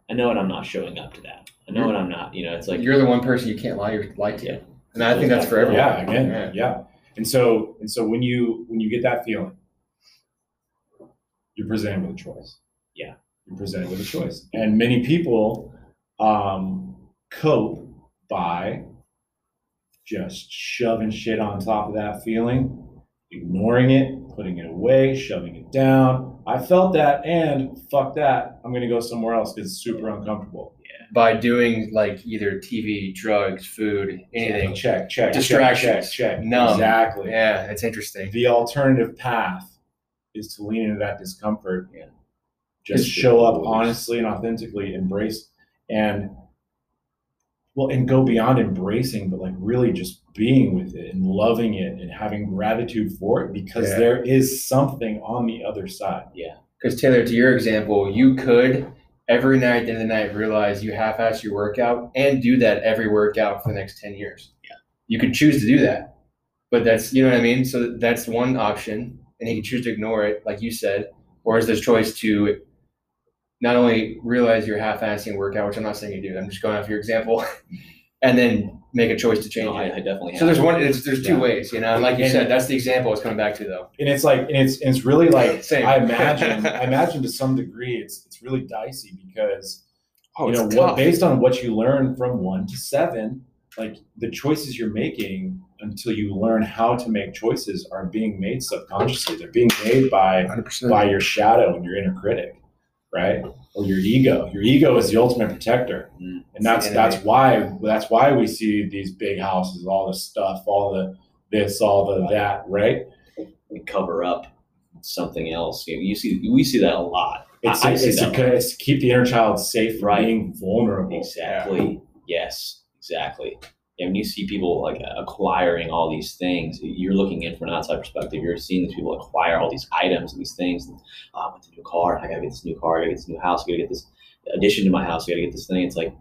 i know when i'm not showing up to that i know when i'm not you know it's like You're the one person you can't lie, your- lie to. Yeah. And I think that's for everyone. Yeah, again, yeah. And so, and so when you when you get that feeling, you're presented with a choice. Yeah. You're presented with a choice. And many people um, cope by just shoving shit on top of that feeling, ignoring it, putting it away, shoving it down. I felt that and fuck that. I'm gonna go somewhere else because it's super uncomfortable. By doing like either TV, drugs, food, anything. Check, check, Distractions. check, check. Numb. Exactly. Yeah, it's interesting. the alternative path is to lean into that discomfort Yeah. just It's show up honestly and authentically embrace and well and go beyond embracing but like really just being with it and loving it and having gratitude for it because Yeah. there is something on the other side Yeah. Because Taylor, to your example, you could every night, at the end of the night, realize you half-ass your workout and do that every workout for the next ten years. Yeah. You could choose to do that, but that's you know what I mean. So that's one option, and he can choose to ignore it, like you said, or is this choice to not only realize you're half-assing workout, which I'm not saying you do. I'm just going off your example, and then make a choice to change no, I, it. I definitely have So there's one. It's, there's two Yeah. ways, you know. And like you And- said, that's the example it's coming back to, though. and it's like and it's and it's really like Same. i imagine i imagine to some degree it's it's really dicey because Oh, you know what based on what you learn from one to seven like the choices you're making until you learn how to make choices are being made subconsciously they're being made by 100%. by your shadow and your inner critic right or your ego. Your ego is the ultimate protector, Mm. and that's the that's why that's why we see these big houses, all the stuff, all the this, all the that, right? We cover up something else. You, you see, we see that a lot. It's, I, I see it's, that. a to, it's to keep the inner child safe Right. being vulnerable. Exactly. Yes. Exactly. And when you see people like acquiring all these things, you're looking in from an outside perspective. You're seeing these people acquire all these items and these things. And, oh, I want the new car. I gotta get this new car. I gotta get this new house. I gotta get this addition to my house. I gotta get this thing. It's like,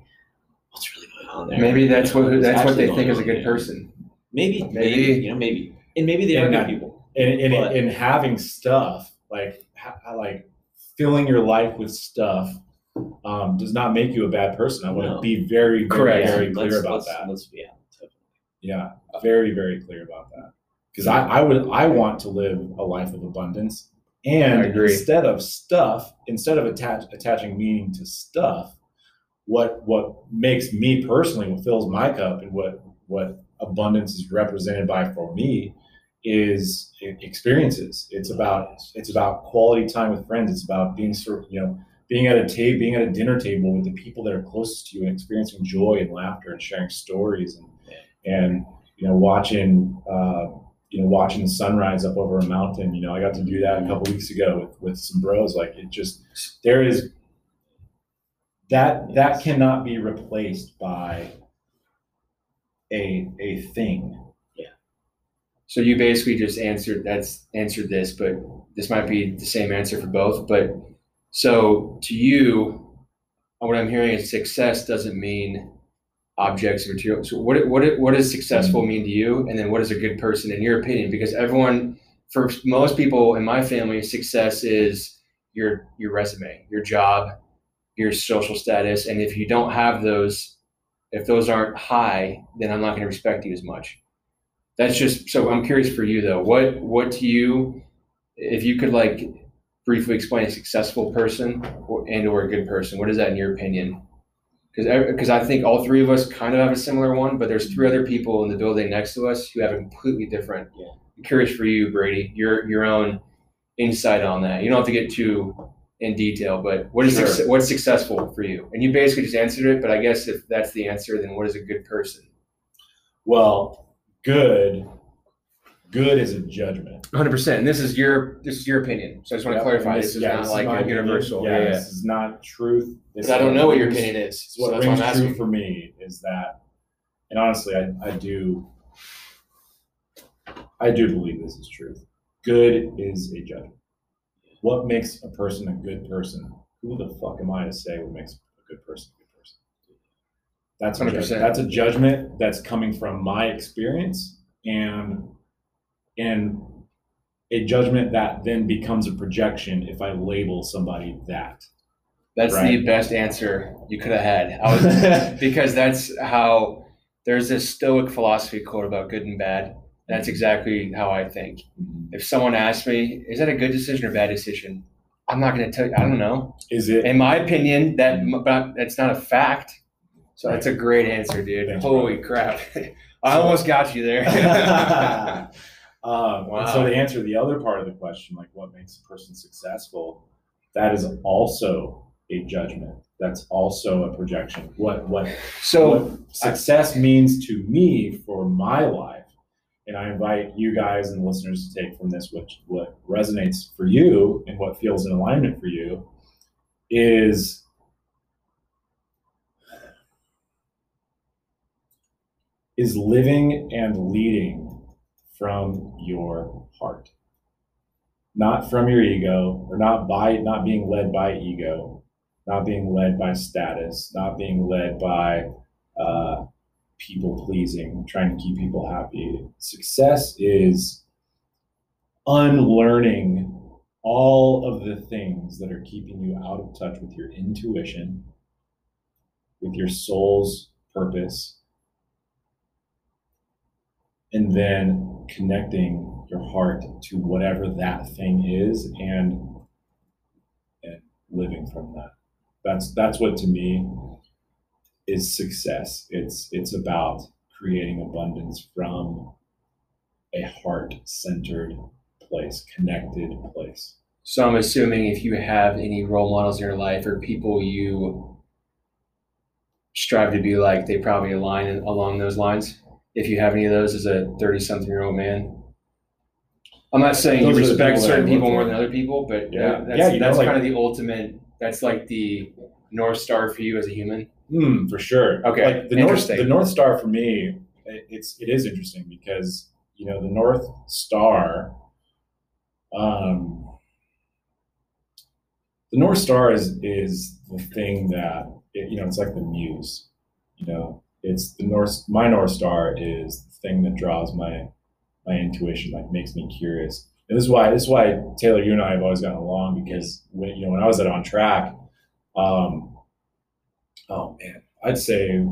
what's really going on there? Maybe that's You know, what what's that's what they think going is a good person. Maybe, Maybe. maybe, you know, maybe, and maybe they are And good people. and and, But- and having stuff like ha- like filling your life with stuff um, does not make you a bad person. I want No. to be very very Correct. very clear let's, about let's, that. Let's, yeah. Yeah, very very clear about that. Because I, I would I want to live a life of abundance, and instead of stuff, instead of attach, attaching meaning to stuff, what what makes me personally, what fills my cup, and what what abundance is represented by for me is experiences. It's about it's about quality time with friends. It's about being sort you know being at a table, being at a dinner table with the people that are closest to you, and experiencing joy and laughter and sharing stories and and you know watching uh, you know watching the sunrise up over a mountain. You know, I got to do that a couple weeks ago with with some bros. Like it just there is that that cannot be replaced by a a thing. Yeah. So you basically just answered that's answered this, but this might be the same answer for both. But so to you, what I'm hearing is success doesn't mean objects or material. So what what what does successful mean to you, and then what is a good person in your opinion? Because everyone, for most people in my family, success is your your resume, your job, your social status, and if you don't have those, if those aren't high, then I'm not going to respect you as much that's just so i'm curious for you though what what do you if you could like briefly explain a successful person or, and or a good person. What is that in your opinion? Because because i think all three of us kind of have a similar one but there's three other people in the building next to us who have a completely different Yeah. i'm curious for you brady your your own insight on that. You don't have to get too in detail but what is Sure. suc- what's successful for you? And you basically just answered it but i guess if that's the answer then what is a good person? Well, good good is a judgment. Hundred percent. And this is your this is your opinion. So I just want to Yep, clarify. and This, is yeah, not like my a opinion. universal. Yeah, Yeah, yeah. this is not truth. This Because I don't know what your opinion is. So what that's why I'm rings true asking. for me is that, and honestly, I, I do, I do believe this is truth. Good is a judgment. What makes a person a good person? Who the fuck am I to say what makes a good person a good person? That's a 100%. judgment. That's a judgment that's coming from my experience and and a judgment that then becomes a projection if I label somebody that. That's the best answer you could have had. I was because that's how there's this stoic philosophy quote about good and bad. That's exactly how I think. Mm-hmm. If someone asks me, is that a good decision or bad decision? I'm not going to tell you. I don't know. Is it In my opinion, that but that's not a fact. So that's a great answer, dude. Thanks, Holy crap! I almost got you there. um, Wow. and so to answer the other part of the question, like what makes a person successful, that is also a judgment. That's also a projection. What what so what success means to me for my life, and I invite you guys and the listeners to take from this what what resonates for you and what feels in alignment for you is is living and leading from your heart. Not from your ego or not by not being led by ego not being led by status not being led by uh, people pleasing trying to keep people happy. Success is unlearning all of the things that are keeping you out of touch with your intuition with your soul's purpose and then connecting your heart to whatever that thing is and and living from that. That's that's what to me is success. It's it's about creating abundance from a heart centered place connected place. So I'm assuming if you have any role models in your life or people you strive to be like, they probably align along those lines. If you have any of those as a 30 something year old man. I'm not saying Those you respect people certain people more than other people, but Yeah. that's, Yeah, you know, that's like- kind of the ultimate, that's like the North Star for you as a human. Hmm, for sure. Okay, Like the North, the North Star for me, it, it's it is interesting because you know the North Star, um, the North Star is is the thing that it, you know it's like the muse. You know, it's the North. My North Star is the thing that draws my my intuition, like makes me curious. And this is why this is why Taylor, you and I have always gotten along because when you know when I was at on track. Um, oh man, I'd say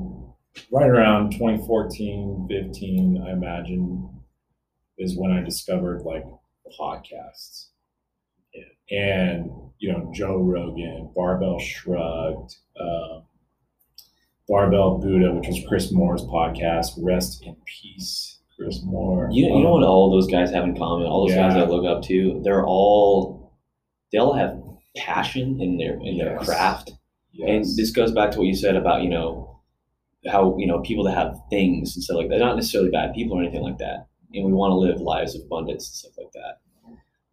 right around 2014, 15, I imagine, is when I discovered like podcasts. And, you know, Joe Rogan, Barbell Shrugged, um, Barbell Buddha, which was Chris Moore's podcast. Rest in peace, Chris Moore. You, you know what all those guys have in common? All those guys Yeah. I look up to, they're all they all have passion in their in their Yes. craft. And this goes back to what you said about, you know, how, you know, people that have things and stuff like that, they're not necessarily bad people or anything like that. And we want to live lives of abundance and stuff like that.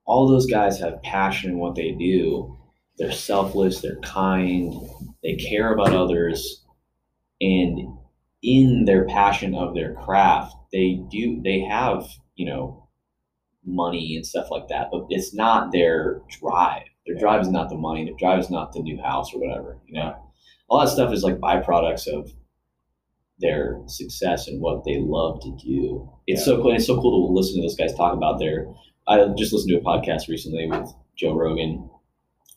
All those guys have passion in what they do. They're selfless, they're kind, they care about others. And in their passion of their craft, they do, they have, you know, money and stuff like that, but it's not their drive. Their drive is not the money. Their drive is not the new house or whatever. You know, all that stuff is like byproducts of their success and what they love to do. It's Yeah. so cool. It's so cool to listen to those guys talk about their. I just listened to a podcast recently with Joe Rogan.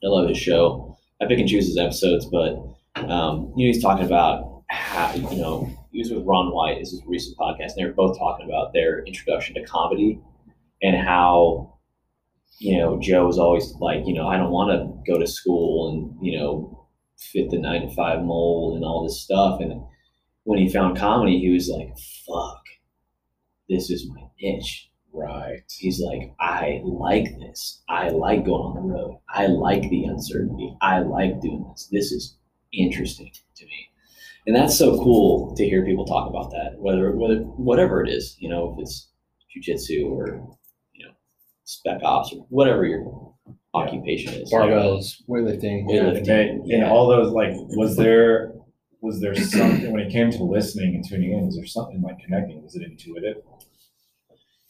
I love his show. I pick and choose his episodes, but um, you know, he's talking about how you know he was with Ron White. This is a recent podcast, and they were both talking about their introduction to comedy and how you know Joe was always like, you know, I don't want to go to school and you know fit the nine to five mold and all this stuff. And when he found comedy, he was like, fuck, this is my niche. right. He's like, I like this. I like going on the road. I like the uncertainty. I like doing this. This is interesting to me. And that's so cool to hear people talk about that, whether whether whatever it is, you know, if it's jujitsu or you know, spec ops or whatever your occupation is. Barbells, weightlifting. Weightlifting. Yeah. and they, and all those like was there was there something when it came to listening and tuning in was there something like connecting was it intuitive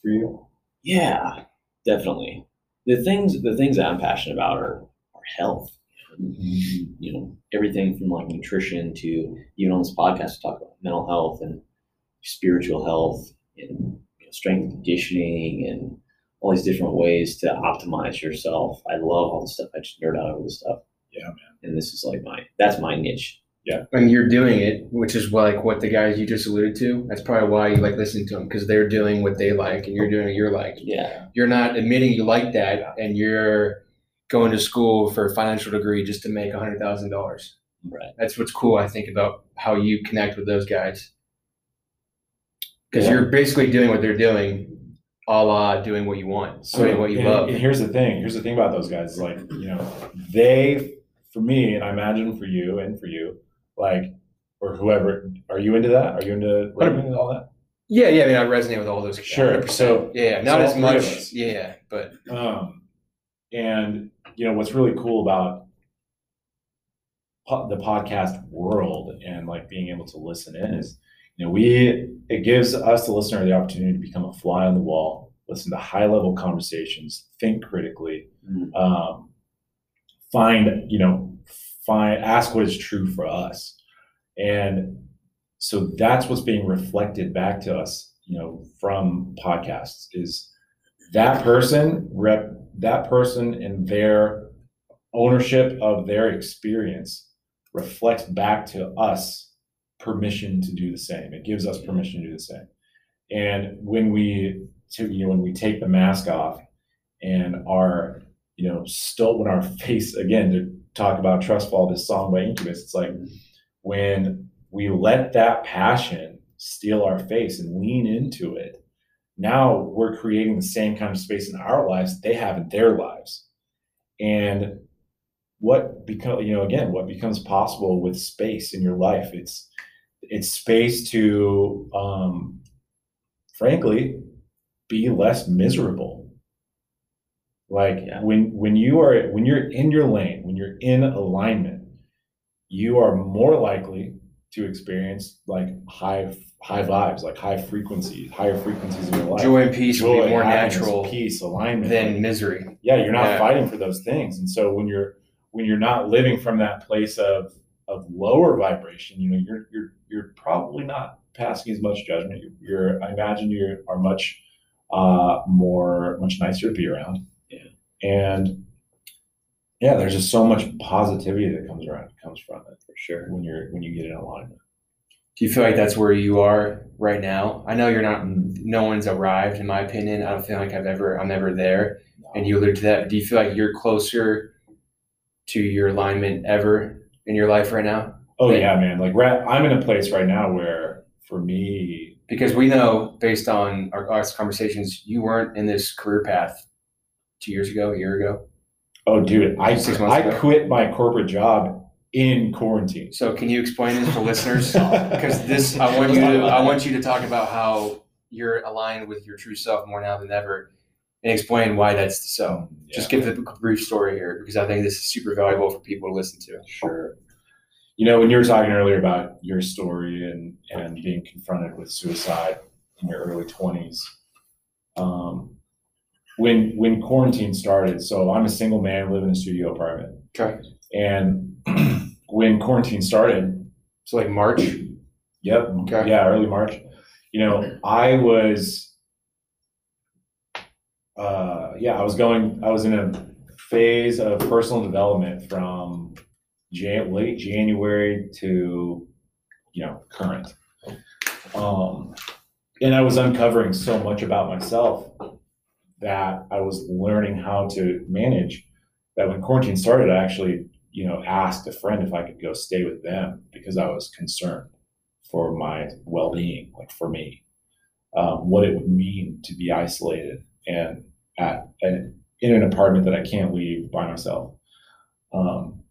for you Yeah, definitely. The things the things that I'm passionate about are are health. You know, everything from like nutrition to even on this podcast to talk about mental health and spiritual health and you know, strength conditioning and all these different ways to optimize yourself. I love all this stuff. I just nerd out over this stuff. Yeah, man. And this is like my that's my niche. Yeah. And you're doing it, which is like what the guys you just alluded to. That's probably why you like listening to them because they're doing what they like and you're doing what you're like. Yeah. You're not admitting you like that, and you're going to school for a financial degree just to make a hundred thousand dollars. Right. That's what's cool, I think, about how you connect with those guys. Because Yeah. you're basically doing what they're doing, a la doing what you want, doing what you and- love. and here's the thing here's the thing about those guys is like you know they for me and i imagine for you and for you like or whoever are you into that are you into running and all that Yeah, yeah. I mean, I resonate with all those. Sure, 100%. so- yeah, not all as much. Yeah, but Um, and you know what's really cool about po- the podcast world and like being able to listen in is, you know, we it gives us the listener the opportunity to become a fly on the wall, listen to high level conversations, think critically, Mhm. um, find you know, find ask what is true for us, and so that's what's being reflected back to us, you know, from podcasts is that person rep that person and their ownership of their experience reflects back to us permission to do the same. It gives us permission to do the same. And when we to you know when we take the mask off and our you know still when our face again to talk about trust fall this song by incubus it's like when we let that passion steal our face and lean into it now we're creating the same kind of space in our lives they have in their lives and what become you know again what becomes possible with space in your life it's it's space to um frankly be less miserable like Yeah. when when you are when you're in your lane when you're in alignment you are more likely to experience like high high vibes like high frequencies higher frequencies in your life Joy and peace will be more natural peace alignment than misery. yeah you're not Yeah. fighting for those things and so when you're when you're not living from that place of of lower vibration you know you're you're you're probably not passing as much judgment you're, you're i imagine you are much uh more much nicer to be around Yeah. and yeah there's just so much positivity that comes around comes from it For sure. when you're when you get in alignment Do you feel like that's where you are right now? I know you're not. No one's arrived, in my opinion. I don't feel like I've ever. I'm ever there. And you alluded to that. Do you feel like you're closer to your alignment ever in your life right now? oh Yeah. yeah man like i'm in a place right now where for me Because we know, based on our last conversations, you weren't in this career path two years ago, a year ago. Oh dude i Six months i ago. quit my corporate job in quarantine So, can you explain this for listeners? Because this, I want you to, I want you to talk about how you're aligned with your true self more now than ever, and explain why that's so. Just give the brief story here because I think this is super valuable for people to listen to. Sure. You know, when you were talking earlier about your story and and being confronted with suicide in your early twenties, um, when when quarantine started, so I'm a single man, live in a studio apartment, Okay. and when quarantine started, So, like March. yep, Okay. yeah, early March, you know, I was, uh, yeah, I was going, I was in a phase of personal development from Jan- late January to, you know, current. Um, and I was uncovering so much about myself that I was learning how to manage. That when quarantine started, I actually, you know, asked a friend if I could go stay with them because I was concerned for my well-being, like for me, um, what it would mean to be isolated and at and in an apartment that I can't leave by myself. Um,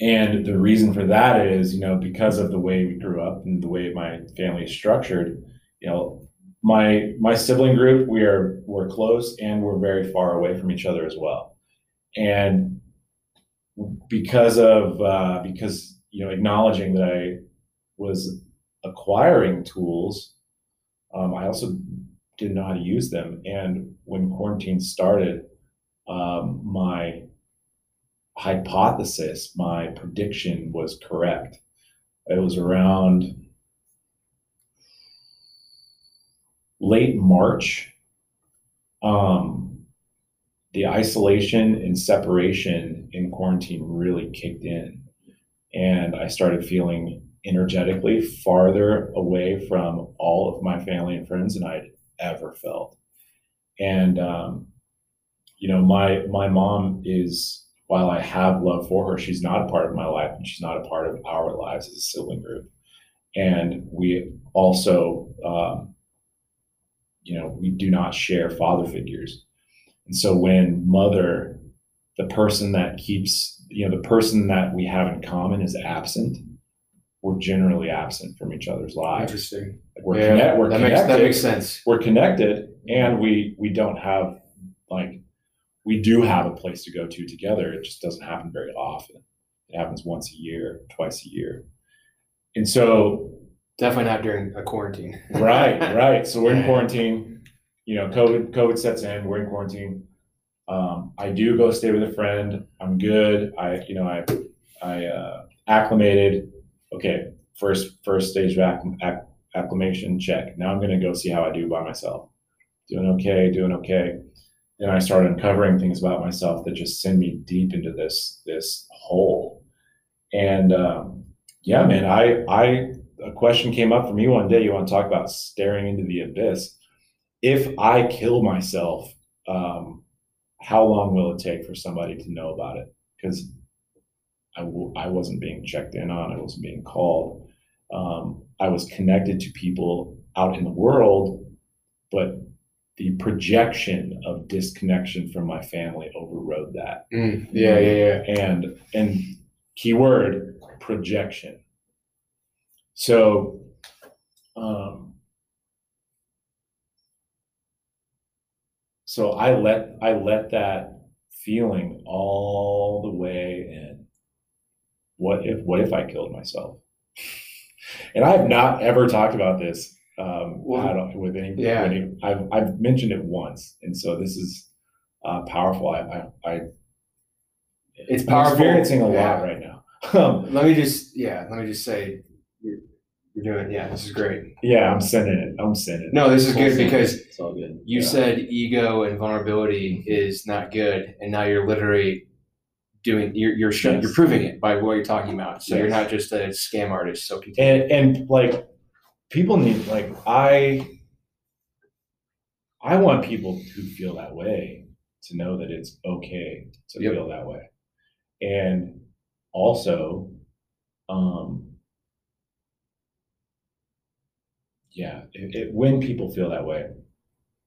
and the reason for that is, you know, because of the way we grew up and the way my family is structured, you know, my my sibling group, we are we're close and we're very far away from each other as well. And because of uh, because you know acknowledging that I was acquiring tools, um, I also didn't know how to use them. And when quarantine started, um, my hypothesis, my prediction was correct. It was around late March. Um, the isolation and separation in quarantine really kicked in. And I started feeling energetically farther away from all of my family and friends than I'd ever felt. And um, you know, my my mom is while I have love for her, she's not a part of my life and she's not a part of our lives as a sibling group. And we also, um, you know, we do not share father figures. And so when mother, the person that keeps, you know, the person that we have in common is absent, we're generally absent from each other's lives. Interesting. Like we're, Yeah, connect, we're that makes connected that makes sense. we're connected and we we don't have like we do have a place to go to together it just doesn't happen very often it happens once a year twice a year and so Definitely not during a quarantine. right right. So we're in quarantine. You know covid covid sets in. We're in quarantine. Um, i do go stay with a friend. I'm good. I you know i i uh, acclimated. Okay first first stage of acclim- acc- acclimation check. Now i'm going to go see how i do by myself. Doing okay doing okay. Then i start uncovering things about myself that just send me deep into this this hole. And um, yeah man i i a question came up for me one day you want to talk about staring into the abyss if i kill myself um, how long will it take for somebody to know about it because I w- I wasn't being checked in on i wasn't being called um, i was connected to people out in the world but the projection of disconnection from my family overrode that. Mm, yeah, yeah, yeah. And and keyword projection. So um so I let I let that feeling all the way in. What if what if I killed myself? And I have not ever talked about this um, Well, with any, yeah. any- I've, I've mentioned it once, and so this is uh, powerful. I, I, I It's I'm powerful, experiencing a yeah. lot right now. Um, Let me just, yeah, let me just say, you're, you're doing, yeah, this is great. yeah, I'm sending it. I'm sending it. No, this is good because It's all good. you Yeah. said ego and vulnerability is not good, and now you're literally doing, you're you're showing, Yes. you're proving it by what you're talking about. So you're not just a scam artist. So continue. and and like people need like I I want people who feel that way to know that it's okay to Yep. feel that way. And also um yeah, it, it, when people feel that way,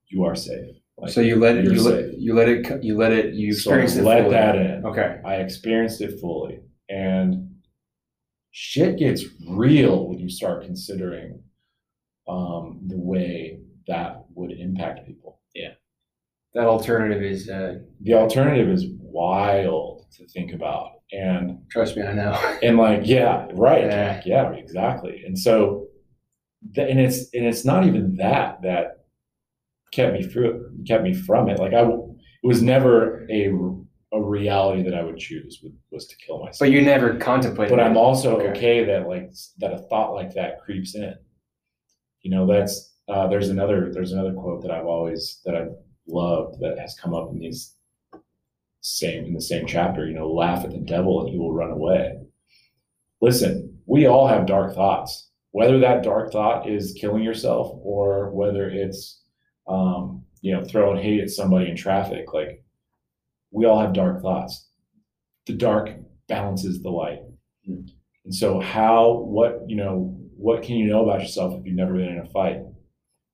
you are safe. Like, so you let it, you're let, safe. you let it, you let it, you So experienced it. let fully. that in. Okay. I experienced it fully. And shit gets real when you start considering um, the way that would impact people. Yeah, that alternative is, uh, The alternative is wild to think about. And trust me, I know. and like, yeah, right. Yeah. Yeah, exactly. And so th- and it's and it's not even that that kept me through kept me from it. Like I, it was never a a reality that I would choose was, was to kill myself. But you never contemplated. but I'm also Okay. okay. that like that a thought like that creeps in. You know, that's uh, there's another there's another quote that I've always that I've loved that has come up in these same in the same chapter. You know, laugh at the devil and he will run away. Listen, we all have dark thoughts. Whether that dark thought is killing yourself or whether it's um, you know throwing hate at somebody in traffic, like we all have dark thoughts. The dark balances the light. And so how what you know what can you know about yourself if you've never been in a fight?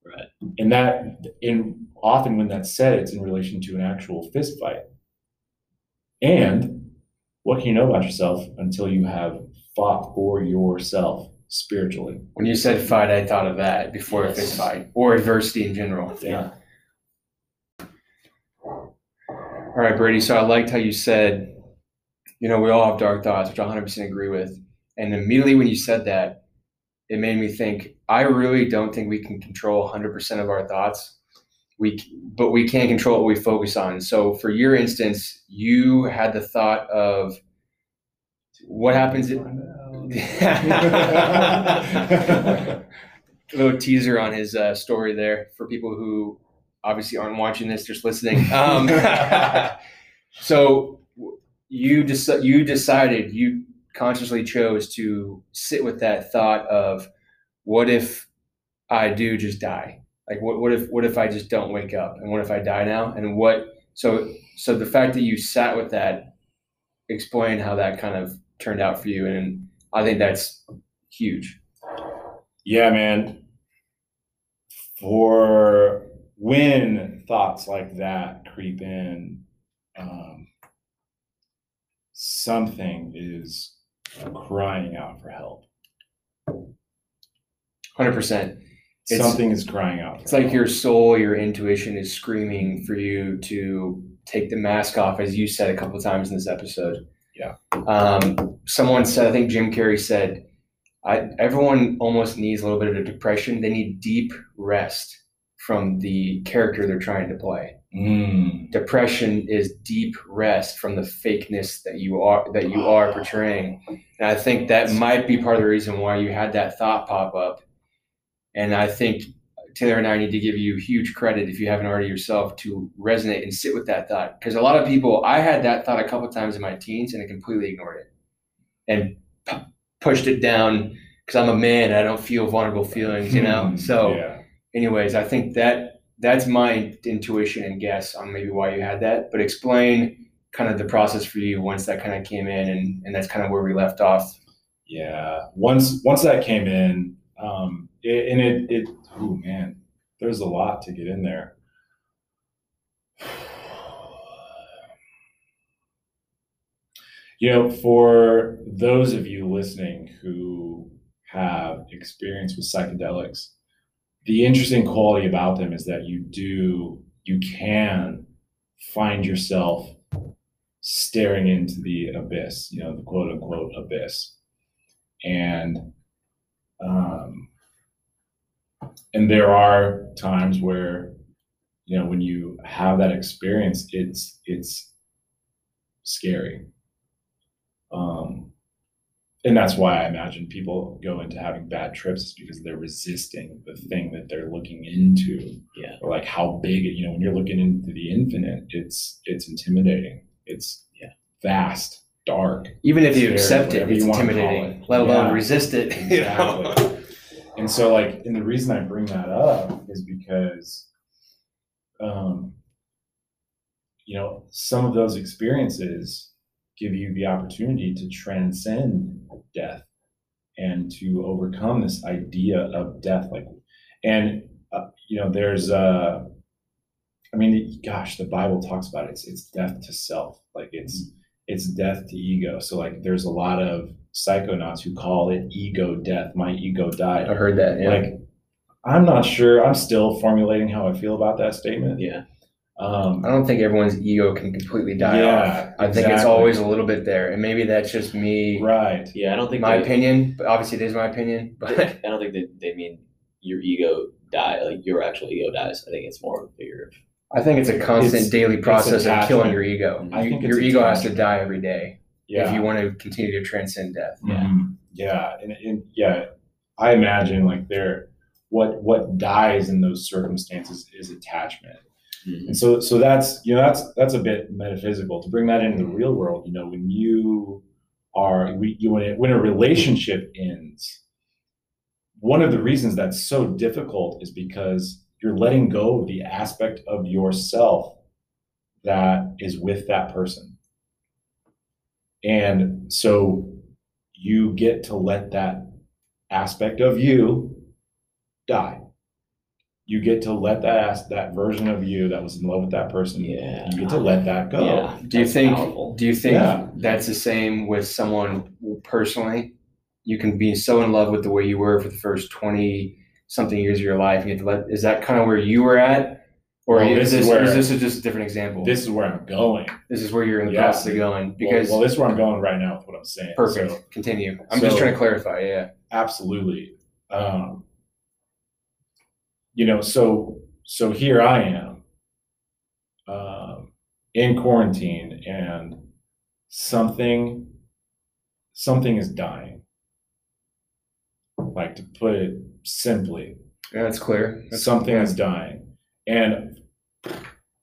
Right. And that in often when that's said, it's in relation to an actual fist fight. And what can you know about yourself until you have fought for yourself spiritually? When you said fight, I thought of that before a fist fight or adversity in general. Yeah. All right, Brady. So I liked how you said, you know, we all have dark thoughts, which I 100% agree with. And immediately when you said that, it made me think, I really don't think we can control 100% of our thoughts. We, but we can control what we focus on. So for your instance, you had the thought of what happens if, little teaser on his uh, story there for people who obviously aren't watching this, just listening. Um, so you deci- you decided you consciously chose to sit with that thought of what if I do just die? Like what what if what if I just don't wake up and what if I die now? And what so so the fact that you sat with that explain how that kind of turned out for you and I think that's huge. Yeah, man. For when thoughts like that creep in, um, something is crying out for help. 100%. It's- something is crying out. For It's like help. your soul, your intuition is screaming for you to take the mask off, as you said a couple of times in this episode. Yeah. Um, someone said, I think Jim Carrey said, I, everyone almost needs a little bit of a depression. They need deep rest from the character they're trying to play. Mm, Depression is deep rest from the fakeness that you are that you are portraying. And I think that might be part of the reason why you had that thought pop up. And I think Taylor and I need to give you huge credit if you haven't already yourself to resonate and sit with that thought. Because a lot of people, I had that thought a couple times in my teens and I completely ignored it and pu- pushed it down because I'm a man. I don't feel vulnerable feelings, you know. mm, so, yeah. anyways, I think that that's my intuition and guess on maybe why you had that. But explain kind of the process for you once that kind of came in, and and that's kind of where we left off. Yeah. Once once that came in, um, it, and it it oh man, there's a lot to get in there. You know, for those of you listening who have experience with psychedelics, the interesting quality about them is that you do, you can find yourself staring into the abyss, you know, the quote unquote abyss. And, um, and there are times where, you know, when you have that experience, it's, it's scary. Um, and that's why I imagine people go into having bad trips is because they're resisting the thing that they're looking into. Yeah. Or like how big it, you know, when you're looking into the infinite, it's it's intimidating. It's Yeah. vast, dark. Even if you Scary, accept it, it's you wanna call intimidating. it. Let alone Yeah. resist it. you know? Exactly. And so like and the reason I bring that up is because um you know, some of those experiences give you the opportunity to transcend death and to overcome this idea of death like and uh, you know there's uh i mean gosh the bible talks about it. It's, it's death to self. Like it's it's death to ego. So like there's a lot of psychonauts who call it ego death my ego died I heard that. Yeah. like i'm not sure i'm still formulating how i feel about that statement Yeah. um I don't think everyone's ego can completely die Yeah, off. I think it's always a little bit there, and maybe that's just me, right Yeah, I don't think my they, opinion. But obviously, it is my opinion. But I don't think that they mean your ego die, like your actual ego dies. I think it's more of a figure of I think it's a constant It's- daily process of killing your ego. I think your it's ego has to die every day yeah if you want to continue to transcend death. Yeah. Mhm. Yeah, and, and yeah, I imagine like there, what what dies in those circumstances is attachment, Mhm. and so so that's you know that's that's a bit metaphysical to bring that into the real world. You know, when you are we, you when it, when a relationship ends, one of the reasons that's so difficult is because you're letting go of the aspect of yourself that is with that person. And so you get to let that aspect of you die. You get to let that as- that version of you that was in love with that person. Yeah. You get to let that go. Yeah. Do you That's think? powerful. Do you think Yeah. that's the same with someone personally? You can be so in love with the way you were for the first twenty something years of your life, and you have to let. Is that kind of where you were at, or Well, is this is this, where- is this just a different example? This is where I'm going. This is where you're in the Yeah. process of going because well, well, this is where I'm going right now with what I'm saying. perfect. So, Continue. I'm just trying to clarify. Yeah. absolutely. Um, you know, so so here I am um, in quarantine, and something something is dying. Like to put it simply, Yeah, that's clear. That's, something yeah. is dying, and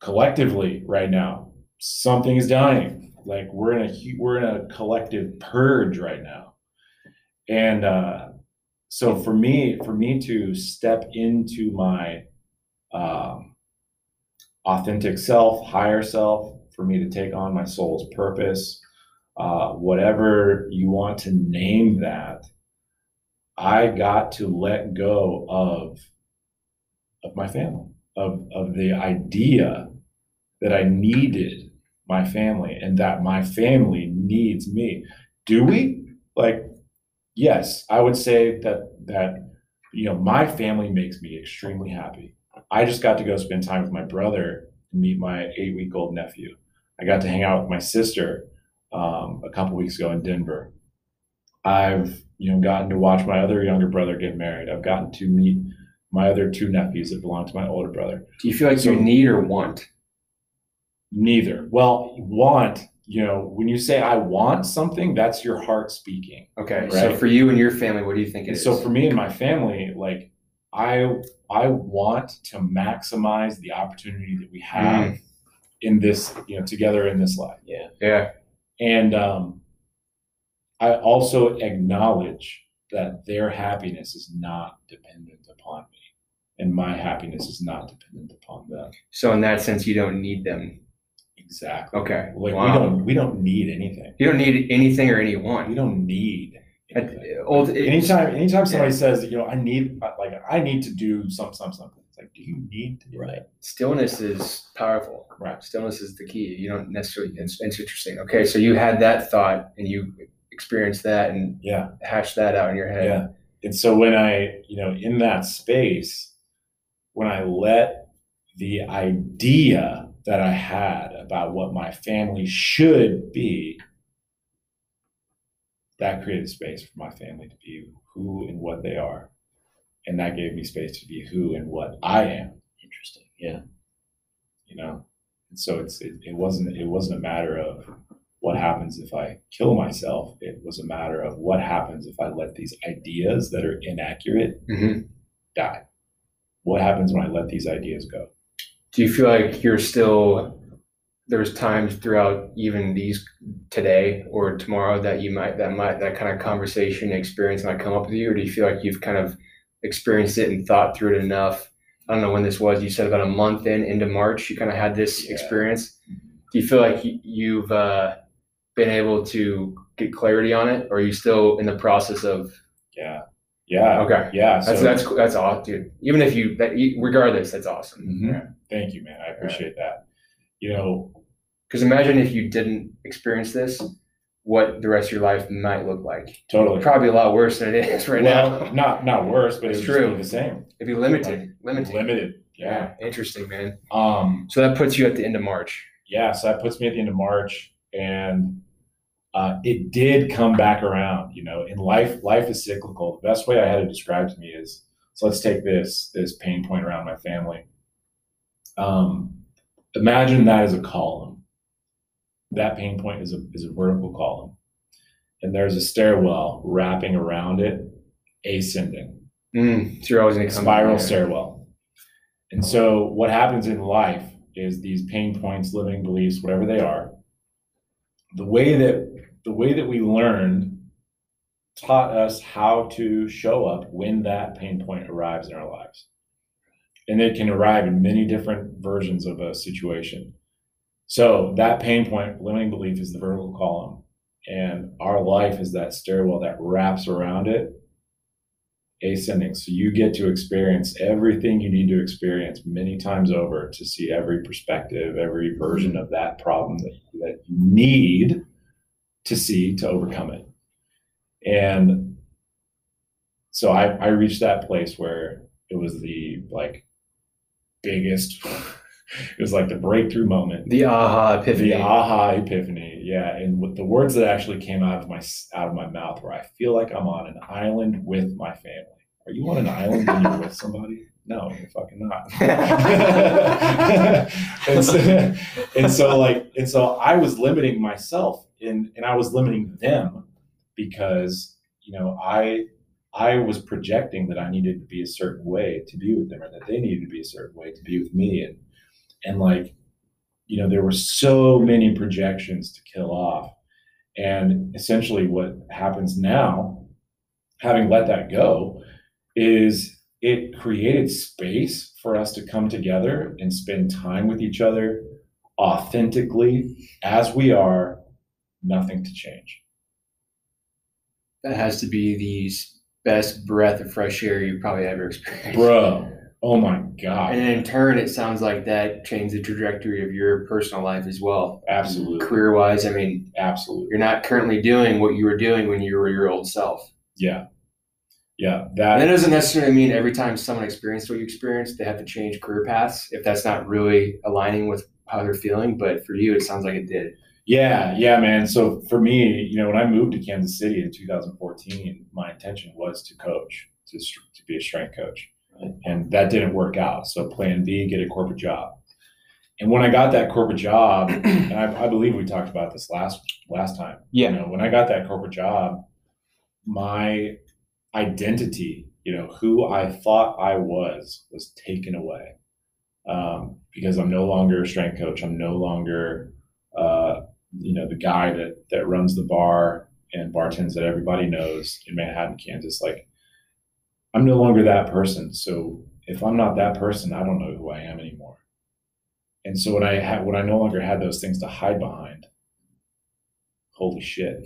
collectively right now, something is dying. Like we're in a we're in a collective purge right now, and uh, so for me for me to step into my um, authentic self, higher self, for me to take on my soul's purpose, uh, whatever you want to name that, I got to let go of of my family, of of the idea that I needed my family and that my family needs me. Do we? Like, yes, I would say that that you know my family makes me extremely happy. I just got to go spend time with my brother and meet my eight week old nephew. I got to hang out with my sister um, a couple weeks ago in Denver. I've you know gotten to watch my other younger brother get married. I've gotten to meet my other two nephews that belong to my older brother. Do you feel like So- you need or want? Neither. Well, want, you know, when you say I want something, that's your heart speaking. Okay. So for you and your family, what do you think it And is? so for me and my family, like I I want to maximize the opportunity that we have in this, you know, together in this life. Yeah. Yeah. And um I also acknowledge that their happiness is not dependent upon me. And my happiness is not dependent upon them. So in that sense, you don't need them. Exactly. Okay. Like Wow. we don't we don't need anything. You don't need anything or anyone. We don't need anything. old- it- anytime anytime somebody Yeah. says you know i need like i need to do some some something It's like, do you need to do Right. that? Stillness is powerful. Right. Stillness is the key. You don't necessarily. It's, it's interesting. Okay, so you had that thought and you experienced that and Yeah. hashed that out in your head. Yeah. And so when I, you know, in that space, when I let the idea that I had about what my family should be, that created space for my family to be who and what they are. And that gave me space to be who and what I am, Interesting. Yeah. you know? And so it's it, it wasn't it wasn't a matter of what happens if I kill myself. It was a matter of what happens if I let these ideas that are inaccurate hmm die? What happens when I let these ideas go? Do you feel like you're still? There's times throughout even these today or tomorrow that you might that might that kind of conversation experience might come up with you, or do you feel like you've kind of experienced it and thought through it enough? I don't know when this was. You said about a month in into March, you kind of had this Yeah. experience. Do you feel like you've uh, been able to get clarity on it, or are you still in the process of? Yeah, yeah, Okay, yeah. that's so- that's that's awesome, dude. Even if you that regardless, that's awesome. Mhm. Thank you, man. I appreciate that. You know, Because imagine if you didn't experience this, what the rest of your life might look like. totally. Probably a lot worse than it is right well, now. not not worse, but It's it's true. the same. It'd be limited, limited. Limited. Yeah. Yeah, interesting, man. Um. So that puts you at the end of March. Yeah. So that puts me at the end of March, and uh, it did come back around. You know, in life, life is cyclical. The best way I had to describe to me is so. Let's take this this pain point around my family. Um, imagine that as a column. That pain point is a is a vertical column, and there's a stairwell wrapping around it, ascending Mm, so you're always going to spiral stairwell. And so what happens in life is these pain points, limiting beliefs, whatever they are, the way that the way that we learned taught us how to show up when that pain point arrives in our lives. And it can arrive in many different versions of a situation. So that pain point, limiting belief, is the vertical column. And our life is that stairwell that wraps around it ascending. So you get to experience everything you need to experience many times over to see every perspective, every version of that problem that, that you need to see to overcome it. And so I, I reached that place where it was the like biggest, it was like the breakthrough moment. The aha epiphany. the aha epiphany yeah. And with the words that actually came out of my out of my mouth where i feel like i'm on an island with my family. Are you on an island when you're with somebody? No you're fucking not. And, so, and so like and so i was limiting myself and and i was limiting them because you know i i was projecting that i needed to be a certain way to be with them or that they needed to be a certain way to be with me. And and like you know there were so many projections to kill off. And essentially what happens now having let that go is it created space for us to come together and spend time with each other authentically. As we are nothing to change. That has to be the s- best breath of fresh air you probably ever experienced. bro oh my god And in turn, it sounds like that changed the trajectory of your personal life as well. absolutely Career wise, I mean, absolutely you're not currently doing what you were doing when you were your old self. yeah yeah And that that doesn't necessarily mean every time someone experienced what you experienced, they have to change career paths if that's not really aligning with how they're feeling. But for you, it sounds like it did. Yeah, yeah, man. So for me, you know, when I moved to Kansas City in 2014, my intention was to coach, to, to be a strength coach. And that didn't work out. So plan B, get a corporate job. And when I got that corporate job, and I, I believe we talked about this last last time. Yeah. You know, when I got that corporate job, my identity, you know, who I thought I was, was taken away. Um, because I'm no longer a strength coach. I'm no longer uh, you know the guy that that runs the bar and bartends that everybody knows in Manhattan, Kansas. Like I'm no longer that person. So if I'm not that person, I don't know who I am anymore. And so when I had when I no longer had those things to hide behind, holy shit.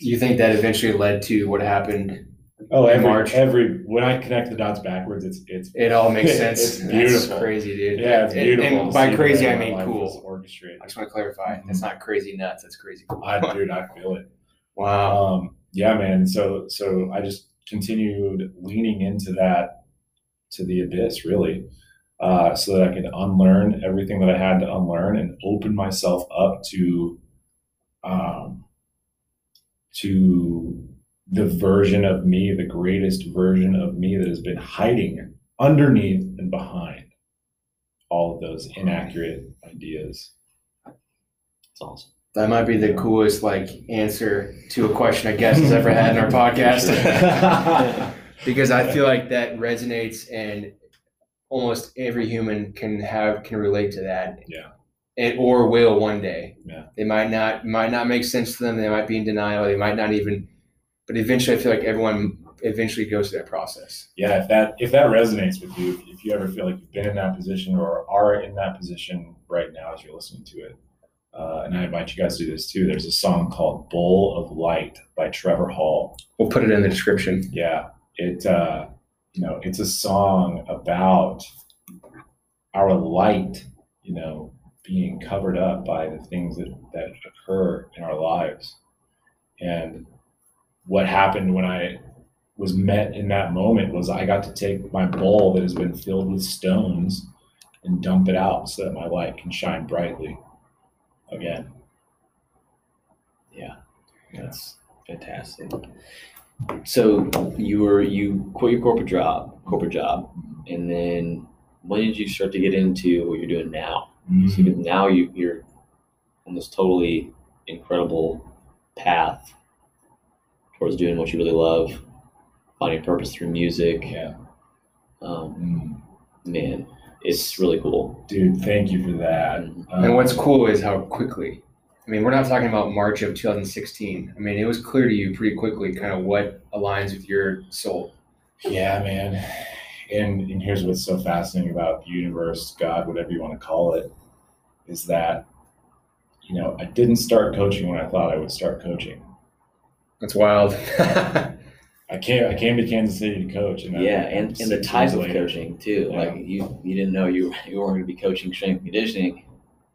You think that eventually led to what happened Oh, every March. every when I connect the dots backwards, it's it's It all makes sense. It's That's beautiful. crazy, dude. Yeah, it's And- beautiful. And, to by crazy, I mean cool. Orchestrated. I just want to clarify. It's not crazy nuts. That's crazy cool. I, dude, I feel it. Wow. Um, yeah, man. So so I just continued leaning into that to the abyss, really, uh, so that I could unlearn everything that I had to unlearn and open myself up to, um, to the version of me, the greatest version of me that has been hiding underneath and behind all of those inaccurate ideas. It's awesome. That might be the coolest like answer to a question a guest has ever had in our podcast. because I feel like that resonates and almost every human can have can relate to that. Yeah. And or will one day. Yeah. They might not might not make sense to them. They might be in denial. They might not even but eventually I feel like everyone eventually goes through that process. yeah if that if that resonates with you if, you ever feel like you've been in that position or are in that position right now as you're listening to it uh, and i invite you guys to do this too there's a song called bowl of light by trevor hall We'll put it in the description. yeah it uh, you know it's a song about our light you know being covered up by the things that that occur in our lives and what happened when i was met in that moment was I got to take my bowl that has been filled with stones and dump it out so that my light can shine brightly again. Yeah, that's fantastic. So you were you quit your corporate job, corporate job, and then when did you start to get into what you're doing now? So Mm-hmm. now you you're on this totally incredible path towards doing what you really love, finding purpose through music. Yeah. Um, Mm. man, it's really cool. Dude, thank you for that. Um, And what's cool is how quickly. I mean, we're not talking about March of 2016. I mean, it was clear to you pretty quickly kind of what aligns with your soul. Yeah, man. And and here's what's so fascinating about the universe, God, whatever you want to call it, is that you know, I didn't start coaching when I thought I would start coaching. That's wild. I came I came to Kansas City to coach and I- Yeah, and, and the six type of later- coaching too. Yeah. Like you, you didn't know you you weren't going to be coaching strength and conditioning.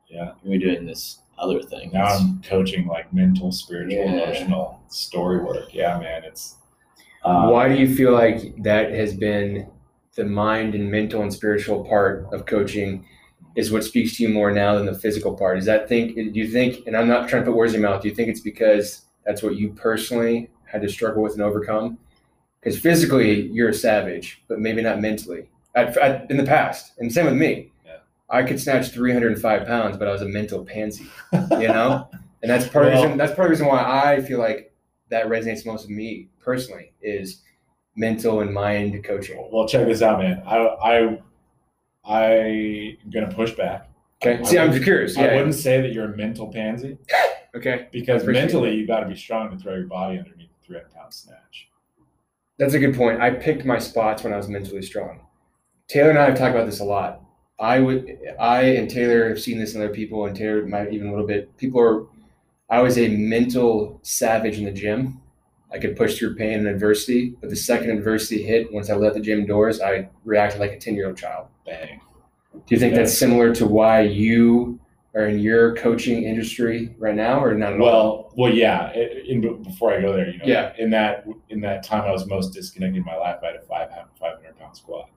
Yeah. You were doing this other thing. Now I'm coaching like mental, spiritual, Yeah. emotional story work. Yeah, man, it's uh, Why do you feel like that has been the mind and mental and spiritual part of coaching is what speaks to you more now than the physical part? Is that think do you think and I'm not trying to put words in your mouth, do you think it's because that's what you personally had to struggle with and overcome? Because physically you're a savage, but maybe not mentally. At, at, in the past, and same with me. Yeah. I could snatch 305 pounds, but I was a mental pansy, you know? And that's part of the reason, that's part of the reason why I feel like that resonates most with me personally is mental and mind coaching. well, check this out, man. I I I'm gonna push back. Okay. I See, I'm wouldn't- just curious. I Yeah. wouldn't say that you're a mental pansy Okay. because mentally you got to be strong to throw your body underneath a 300 pound snatch. That's a good point. I picked my spots when I was mentally strong. Taylor and I have talked about this a lot. I would, I and Taylor have seen this in other people, and Taylor might even a little bit. People are, I was a mental savage in the gym. I could push through pain and adversity, but the second adversity hit, once I left the gym doors, I reacted like a ten year old child. Bang. Do you think that's similar to why you are in your coaching industry right now, or not at all? Well, well, yeah. i- In, before I go there, you know, Yeah. In that in that time I was most disconnected in my life, I had a five 500 pound squat.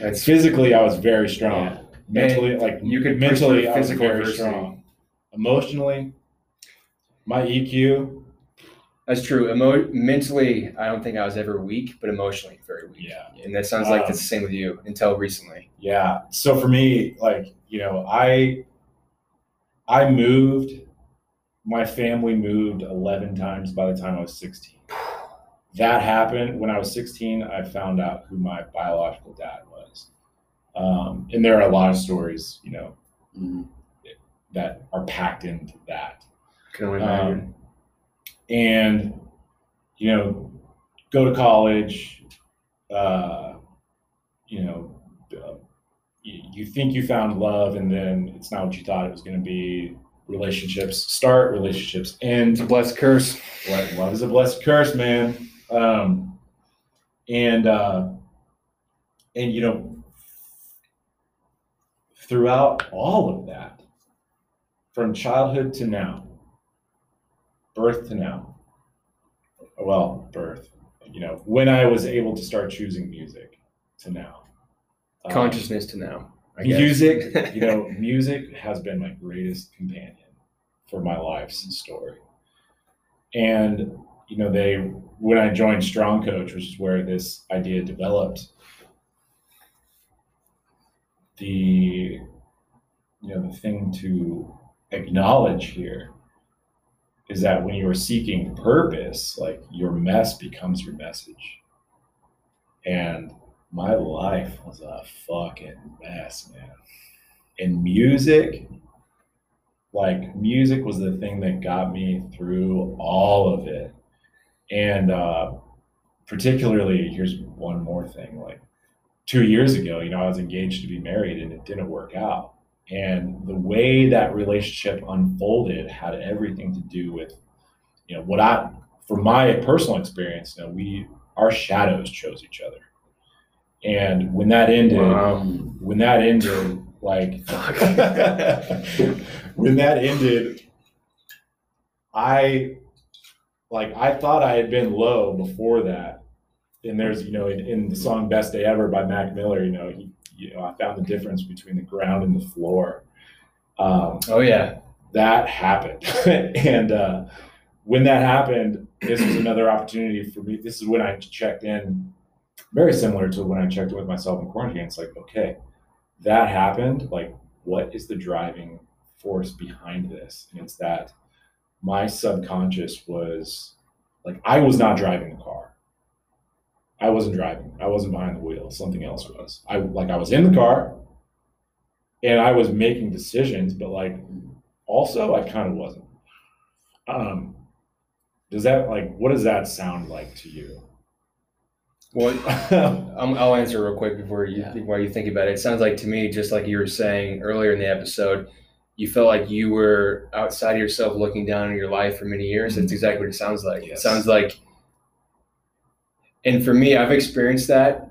That's Physically, I was very strong. Yeah. Mentally, like you could mentally, I was very strong. Emotionally, my EQ, That's true. Emo- mentally, I don't think I was ever weak, but emotionally, very weak. yeah. And that sounds like Um, it's the same with you until recently. Yeah. So for me, like, you know, I I moved my family moved 11 times by the time I was 16. That happened when I was 16. I found out who my biological dad was. Um, and there are a lot of stories, you know, Mhm. that are packed into that. Can only imagine. Um, and you know go to college uh, you know uh, you, you think you found love and then it's not what you thought it was going to be. Relationships start relationships end. It's a blessed curse. Lo- love is a blessed curse man. Um, and uh, and you know, throughout all of that, from childhood to now, birth to now, well, birth, you know, when I was able to start choosing music to now, um, Consciousness to now. Music, you know, music has been my greatest companion for my life's story. And you know, they when I joined Strong Coach, which is where this idea developed, the you know the thing to acknowledge here is that when you are seeking purpose, like your mess becomes your message. And my life was a fucking mess, man. And music, like music was the thing that got me through all of it. And uh, particularly, here's one more thing like two years ago, you know, I was engaged to be married and it didn't work out. And the way that relationship unfolded had everything to do with, you know, what I, from my personal experience, you know, we, our shadows chose each other. And when that ended, Wow. when that ended, like, when that ended, I like I thought I had been low before that. And there's, you know, in, in the song Best Day Ever by Mac Miller, you know, he, you know, I found the difference between the ground and the floor. Um, Oh yeah. that happened. and uh, when that happened, this was another opportunity for me. This is when I checked in, very similar to when I checked in with myself in quarantine. It's like, okay, that happened. Like, what is the driving force behind this? And it's that my subconscious was like, I was not driving the car. I wasn't driving. I wasn't behind the wheel. Something else was. I like I was in the car and I was making decisions, but like also I kind of wasn't. Um, does that like what does that sound like to you? Well, I'm, I'll answer real quick before you Yeah. while you think about it. It sounds like to me, just like you were saying earlier in the episode, you felt like you were outside of yourself, looking down on your life for many years. That's exactly what it sounds like. It sounds like, and for me, I've experienced that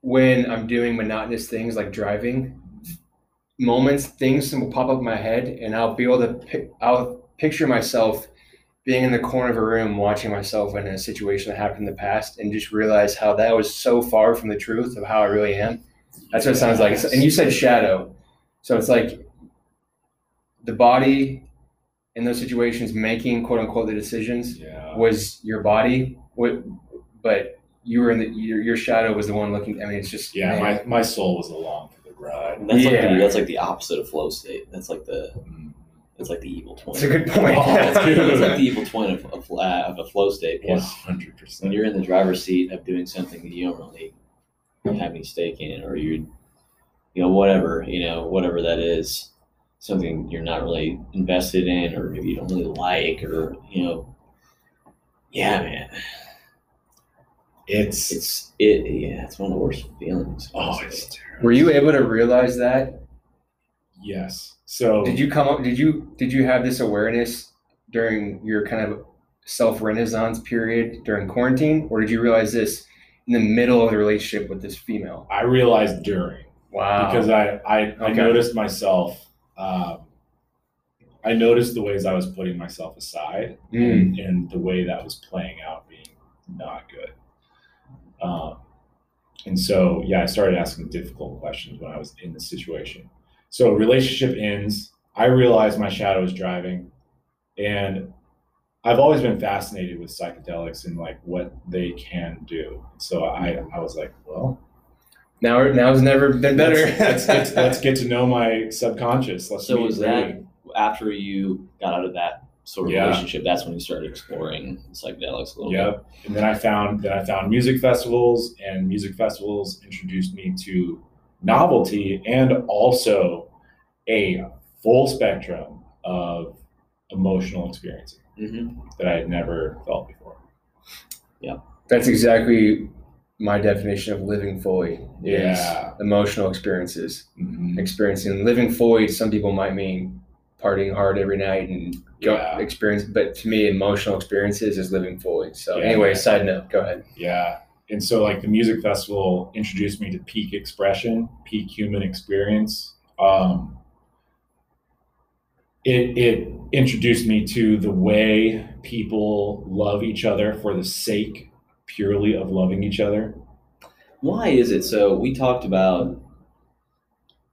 when I'm doing monotonous things like driving. Moments, things will pop up in my head, and I'll be able to. Pic- I'll picture myself being in the corner of a room watching myself in a situation that happened in the past and just realize how that was so far from the truth of how I really am. That's what it sounds like. And you said shadow. So it's like the body in those situations making quote unquote the decisions yeah. was your body, what, but you were in the, your, your shadow was the one looking. I mean, it's just, Yeah, man. my, my soul was along for the ride. That's like Yeah. the, that's like the opposite of flow state. That's like the that's like the evil twin. That's a good point. Oh, That's good. it's like the evil twin of, of, uh, of a flow state One because hundred when you're in the driver's seat of doing something that you don't really have any stake in, or you, you know, whatever, you know, whatever that is, something you're not really invested in, or maybe you don't really like, or you know, yeah, man, It's it's it, yeah, it's one of the worst feelings. oh, it's terrible. Were you able to realize that? Yes. So Did you come up, did you, did you have this awareness during your kind of self renaissance period during quarantine? Or did you realize this in the middle of the relationship with this female? I realized during Wow. because I I, I noticed myself. Um, I noticed the ways I was putting myself aside Mm. and, and the way that was playing out being not good. Um, and so, yeah, I started asking difficult questions when I was in the situation. So, relationship ends. I realized my shadow is driving, and I've always been fascinated with psychedelics and like what they can do. So I, I was like, well, Now, now has never been better. Let's, let's, get to, let's get to know my subconscious. Let's So was Ray. that after you got out of that sort of Yeah. relationship? That's when you started exploring psychedelics a little bit. Yep. And then I found then I found music festivals, and music festivals introduced me to novelty and also a full spectrum of emotional experiencing Mm-hmm. that I had never felt before. Yeah. That's exactly my definition of living fully is Yeah. emotional experiences. Mhm. Experiencing living fully, some people might mean partying hard every night and go Yeah. experience. But to me, emotional experiences is living fully. So Yeah, anyway, yeah. side note, go ahead. Yeah. And so like the music festival introduced me to peak expression, peak human experience. Um, it, it introduced me to the way people love each other for the sake purely of loving each other. Why is it so? We talked about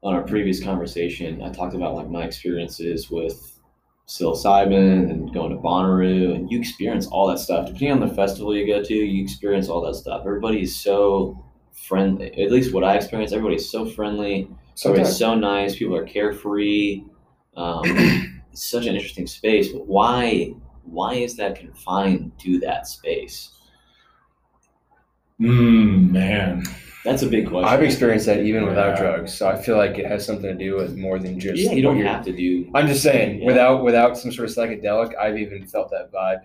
on our previous conversation. I talked about like my experiences with psilocybin and going to Bonnaroo, and you experience all that stuff. Depending on the festival you go to, you experience all that stuff. Everybody's so friendly. At least what I experienced, everybody's so friendly. Everybody's so nice. People are carefree. Um, it's such an interesting space. But why? Why is that confined to that space? Mm, man. That's a big question. I've experienced that even without drugs. So I feel like it has something to do with more than just. Yeah, you don't have to do. I'm just saying, Yeah. without without some sort of psychedelic, I've even felt that vibe.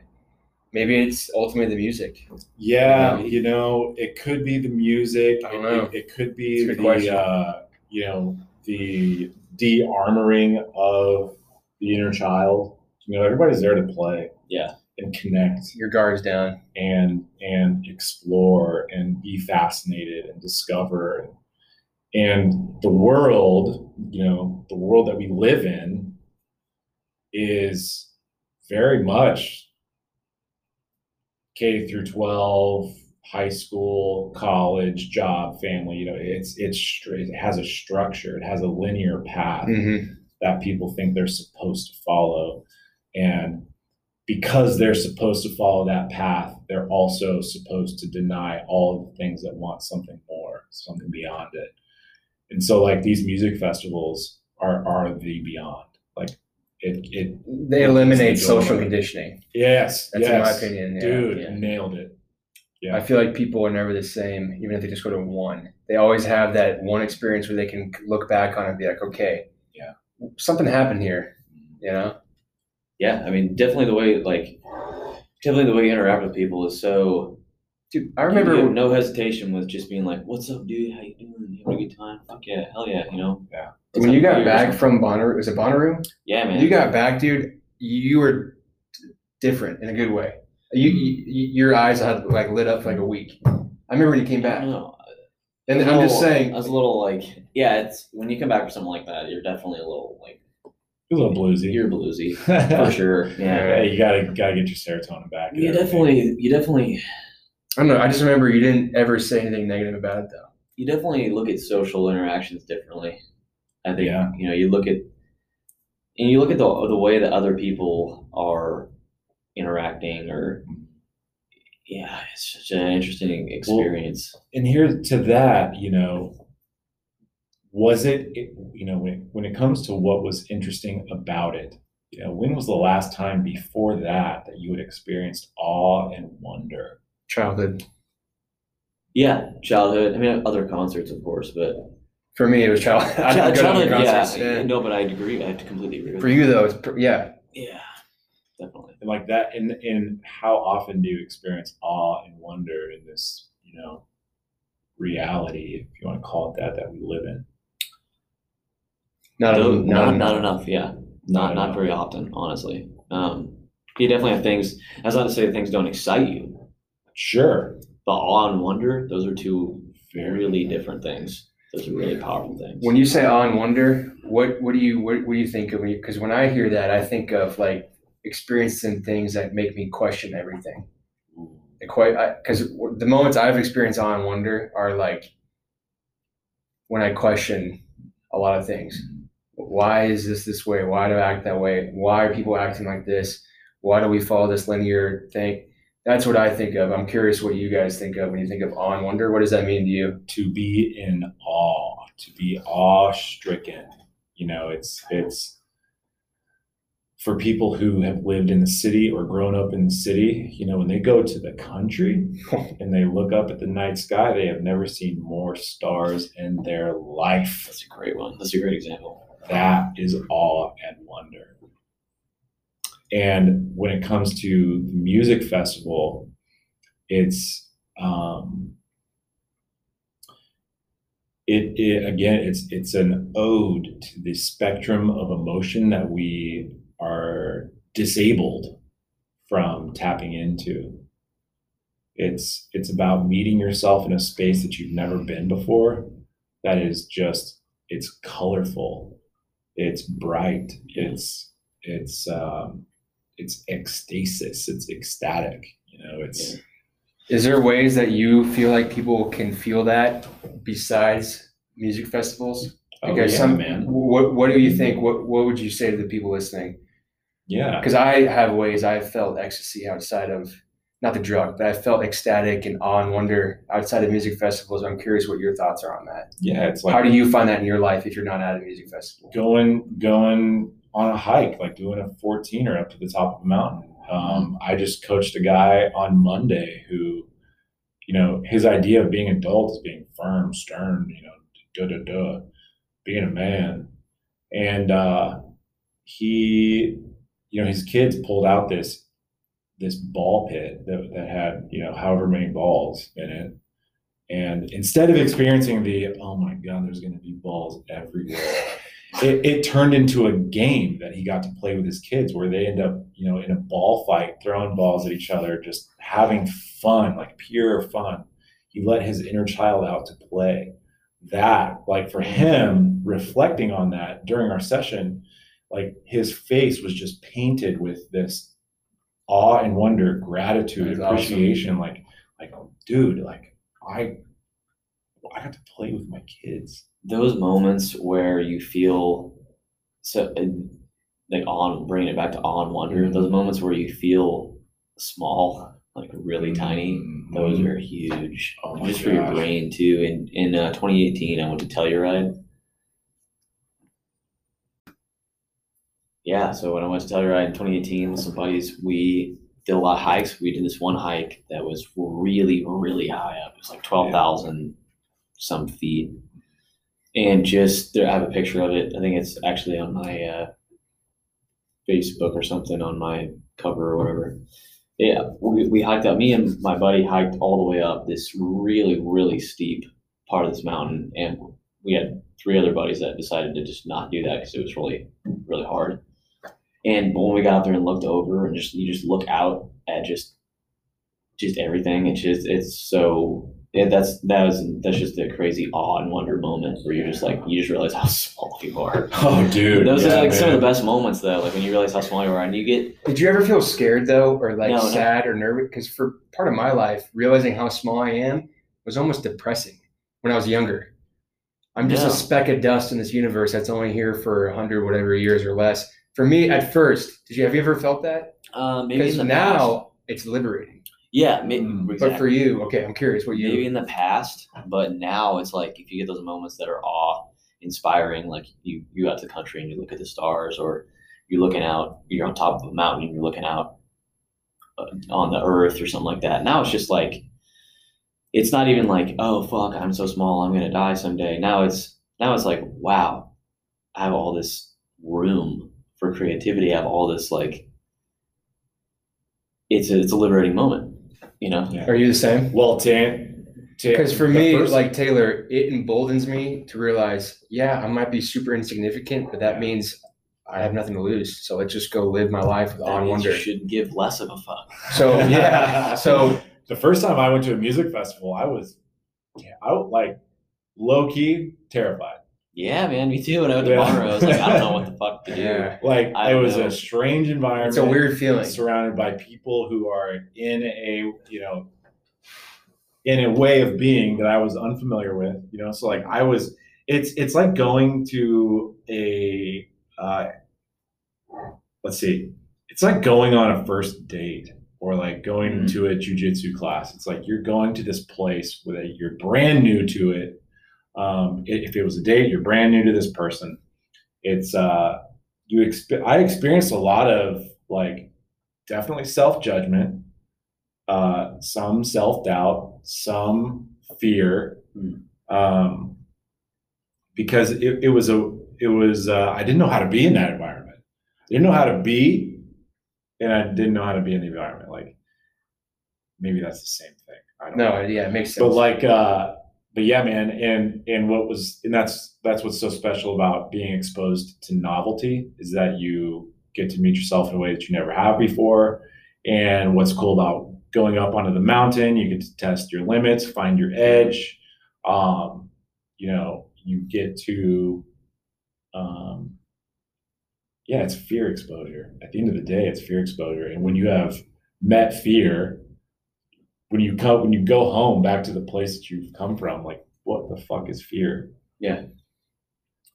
Maybe it's ultimately the music. Yeah, Yeah. you know, it could be the music. I don't it, know. It, it could be the uh, you know the de-armoring of the inner child. You know, everybody's there to play. Yeah. And connect Your guard's down. and and explore and be fascinated and discover. And the world, you know, the world that we live in is very much K through 12, high school, college, job, family, you know, it's it's it has a structure, it has a linear path Mm-hmm. that people think they're supposed to follow. And because they're supposed to follow that path, they're also supposed to deny all the things that want something more, something beyond it. And so like these music festivals are are the beyond. Like it it They eliminate social conditioning. yes, That's in my yes. opinion. Yeah. Dude, yeah. nailed it. Yeah. I feel like people are never the same, even if they just go to one. They always have that one experience where they can look back on it and be like, okay, Yeah. something happened here. You know, Yeah, I mean, definitely the way like definitely the way you interact with people is so. dude. I you remember have no hesitation with just being like, "What's up, dude? How you doing? You having a good time? Fuck yeah, hell yeah!" You know. Yeah. Let's when you got back from Bonnaroo. Was it Bonnaroo? Yeah, man. You got back, dude. You were different in a good way. You, you your eyes had like lit up for like a week. I remember when you came back, don't and I was I'm a just saying. I was a little like, yeah, it's when you come back for something like that, you're definitely a little like a little bluesy. you're bluesy for sure. Yeah. yeah, you gotta gotta get your serotonin back. and You definitely, you definitely, I don't know. I just remember you didn't ever say anything negative about it though. you definitely look at social interactions differently. I think Yeah. you know you look at and you look at the the way that other people are interacting or yeah, it's such an interesting experience. and here to that, you know, was it, it you know, when, when it comes to what was interesting about it, you know, when was the last time before that that you had experienced awe and wonder? Childhood. yeah, childhood. I mean, other concerts, of course, but For me, it was childhood. I Child- didn't to childhood. the Yeah, concerts. Yeah. no, but I agree. I had to completely agree. With For that. you though, it's pr- yeah. yeah, definitely. And like that, in in how often do you experience awe and wonder in this, you know, reality, if you want to call it that, that we live in? Not, No, not, not, enough. not enough. Yeah, not Not not very often, honestly. Um, you definitely have things. That's not to say that things don't excite you. Sure. The awe and wonder; those are two really different things. Those are really powerful things. When you say awe and wonder, what what do you what, what do you think of? Because when I hear that, I think of like experiencing things that make me question everything. Quite because the moments I've experienced awe and wonder are like when I question a lot of things. Why is this this way? Why do I act that way? Why are people acting like this? Why do we follow this linear thing? That's what I think of. I'm curious what you guys think of when you think of awe and wonder. What does that mean to you? to be in awe, to be awe stricken. You know, it's it's for people who have lived in the city or grown up in the city, you know, when they go to the country and they look up at the night sky, they have never seen more stars in their life. That's a great one. That's a great example. That is awe and wonder. And when it comes to the music festival, it's um, it, it again it's it's an ode to the spectrum of emotion that we are disabled from tapping into it's it's about meeting yourself in a space that you've never been before that is just it's colorful it's bright it's it's um it's ecstasis it's ecstatic you know it's Is there ways that you feel like people can feel that besides music festivals? oh yeah some man What What do you think? What What would you say to the people listening? yeah Because I have ways I've felt ecstasy outside of not the drug, but I felt ecstatic and awe and wonder outside of music festivals. I'm curious what your thoughts are on that. yeah it's like How do you find that in your life if you're not at a music festival? going going on a hike, like doing a 14er up to the top of a mountain. Um, I just coached a guy on Monday who, you know, his idea of being adult is being firm, stern, you know, da da da, being a man, and uh, he, you know, his kids pulled out this this ball pit that, that had you know however many balls in it. And instead of experiencing the oh my god there's going to be balls everywhere it, it turned into a game that he got to play with his kids where they end up you know in a ball fight throwing balls at each other just having fun like pure fun. He let his inner child out to play. That like for him reflecting on that during our session like his face was just painted with this awe and wonder gratitude That's awesome. appreciation like like dude like i i got to play with my kids. Those moments where you feel so like on bringing it back to awe and wonder those moments where you feel small like really tiny those Mhm. are huge. Oh my just for your brain too. In in uh, 2018 i went to telluride yeah so when i went to telluride in 2018 with some buddies we did a lot of hikes we did this one hike that was really really high up it was like 12000 some feet and just there, I have a picture of it. I think it's actually on my uh, Facebook or something on my cover or whatever. Yeah, we, we hiked up. Me and my buddy hiked all the way up this really really steep part of this mountain, and we had three other buddies that decided to just not do that because it was really really hard. And when we got out there and looked over and just you just look out at just just everything, it's just it's so yeah, that's that was that's just a crazy awe and wonder moment where you're just like you just realize how small you are. oh dude Those yeah, are like some of the best moments though, like when you realize how small you are and you get Did you ever feel scared though, or like No, no. sad or nervous? Because for part of my life, realizing how small I am was almost depressing when I was younger. I'm just Yeah. a speck of dust in this universe that's only here for a hundred whatever years or less. For me, at first, did you have you ever felt that? uh, maybe Because in the now past. it's liberating. yeah, may, Mm. exactly. But for you, okay, I'm curious what you. maybe in the past, but now it's like if you get those moments that are awe inspiring, like you you out to the country and you look at the stars, or you're looking out, you're on top of a mountain and you're looking out uh, on the earth or something like that. Now it's just like it's not even like oh fuck, I'm so small, I'm gonna die someday. Now it's now it's like wow, I have all this room for creativity. I have all this like it's a, it's a liberating moment, you know. Yeah. Are you the same? well tan Because for me, first- like Taylor, it emboldens me to realize, yeah, I might be super insignificant, but that means I have nothing to lose. So let's just go live my life with That awe and means you wonder. should give less of a fuck. So yeah, so the first time I went to a music festival, I was, I was like low key terrified. Yeah, man, me too. When I went to Yeah. Monroe, I was like, I don't know what the fuck to do. yeah, Like I it was know. a strange environment. it's a weird feeling. surrounded by people who are in a you know in a way of being that I was unfamiliar with. You know, so like I was. It's it's like going to a uh, let's see. It's like going on a first date or like going Mhm. to a jujitsu class. It's like you're going to this place where you're brand new to it. Um, if it was a date, you're brand new to this person. It's uh, you. Exp- I experienced a lot of like definitely self judgment, uh, some self doubt, some fear, Mm. um, because it, it was a it was uh, I didn't know how to be in that environment. I didn't know how to be, and I didn't know how to be in the environment. Like maybe that's the same thing. I don't know No, yeah, it makes sense. but like uh but yeah, man, and and what was and that's that's what's so special about being exposed to novelty is that you get to meet yourself in a way that you never have before. And what's cool about going up onto the mountain, you get to test your limits, find your edge. Um, you know, you get to um, yeah, it's fear exposure. At the end of the day, it's fear exposure. And when you have met fear, when you come when you go home back to the place that you've come from, like what the fuck is fear? Yeah.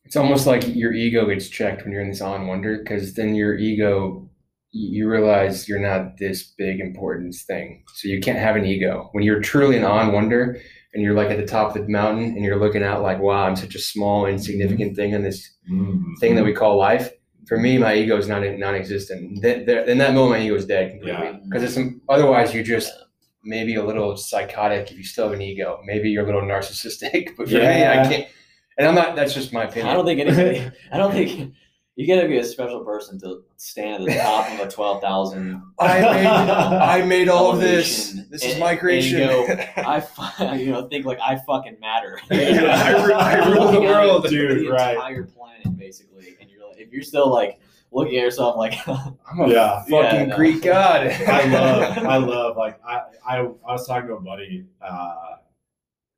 It's almost like your ego gets checked when you're in this awe and wonder, because then your ego, you you realize you're not this big important thing. So you can't have an ego. When you're truly an awe and wonder, and you're like at the top of the mountain, and you're looking out like, wow, I'm such a small, insignificant thing in this mm-hmm. thing that we call life. For me, my ego is not non-existent. Th- there- In that moment, my ego is dead completely. Yeah. Because it's otherwise you're just maybe a little psychotic if you still have an ego. Maybe you're a little narcissistic. But for me, Yeah. I can't. And I'm not. That's just my opinion. I don't think anybody. I don't think you gotta be a special person to stand at the top of a twelve thousand. I made, I made all of this. Elevation. This is my and creation. go, I fu- you know think like I fucking matter. Yeah, I I rule the world. Dude, the right. entire planet basically, and you're like, if you're still like looking at yourself like, I'm a Yeah. fucking Yeah, no. Greek god. I love, I love, like I, I, I was talking to a buddy uh,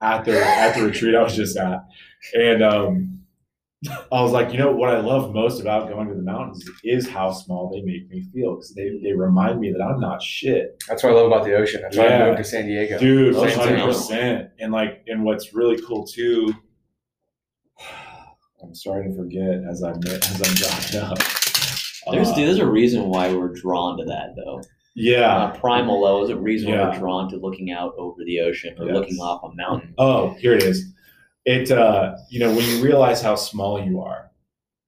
at the at the retreat I was just at, and um, I was like, you know, what I love most about going to the mountains is how small they make me feel because they, they remind me that I'm not shit, That's what I love about the ocean. That's why I Yeah. moved to San Diego. dude, Same hundred percent. And like, and what's really cool too. I'm starting to forget as I'm as I'm dropping up. There's Uh, there's a reason why we're drawn to that though. yeah. On a primal level, there's a reason why we're drawn to looking out over the ocean or Yes. looking off a mountain. Oh, here it is. It uh, you know, when you realize how small you are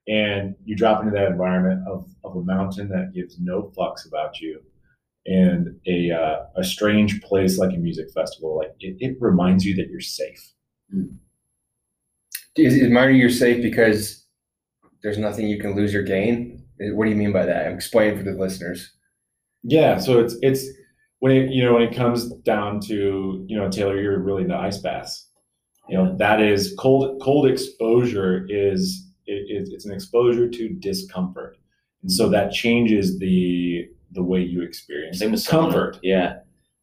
and you drop into that environment of, of a mountain that gives no fucks about you and a uh, a strange place like a music festival, like it, it reminds you that you're safe. Is, is Marty you're safe because there's nothing you can lose or gain? What do you mean by that? Explain for the listeners. Yeah, so it's it's when it you know when it comes down to you know Taylor, you're really the ice baths. You know that is cold cold exposure is it, it, it's an exposure to discomfort, and so that changes the the way you experience Same with comfort. sauna. Yeah,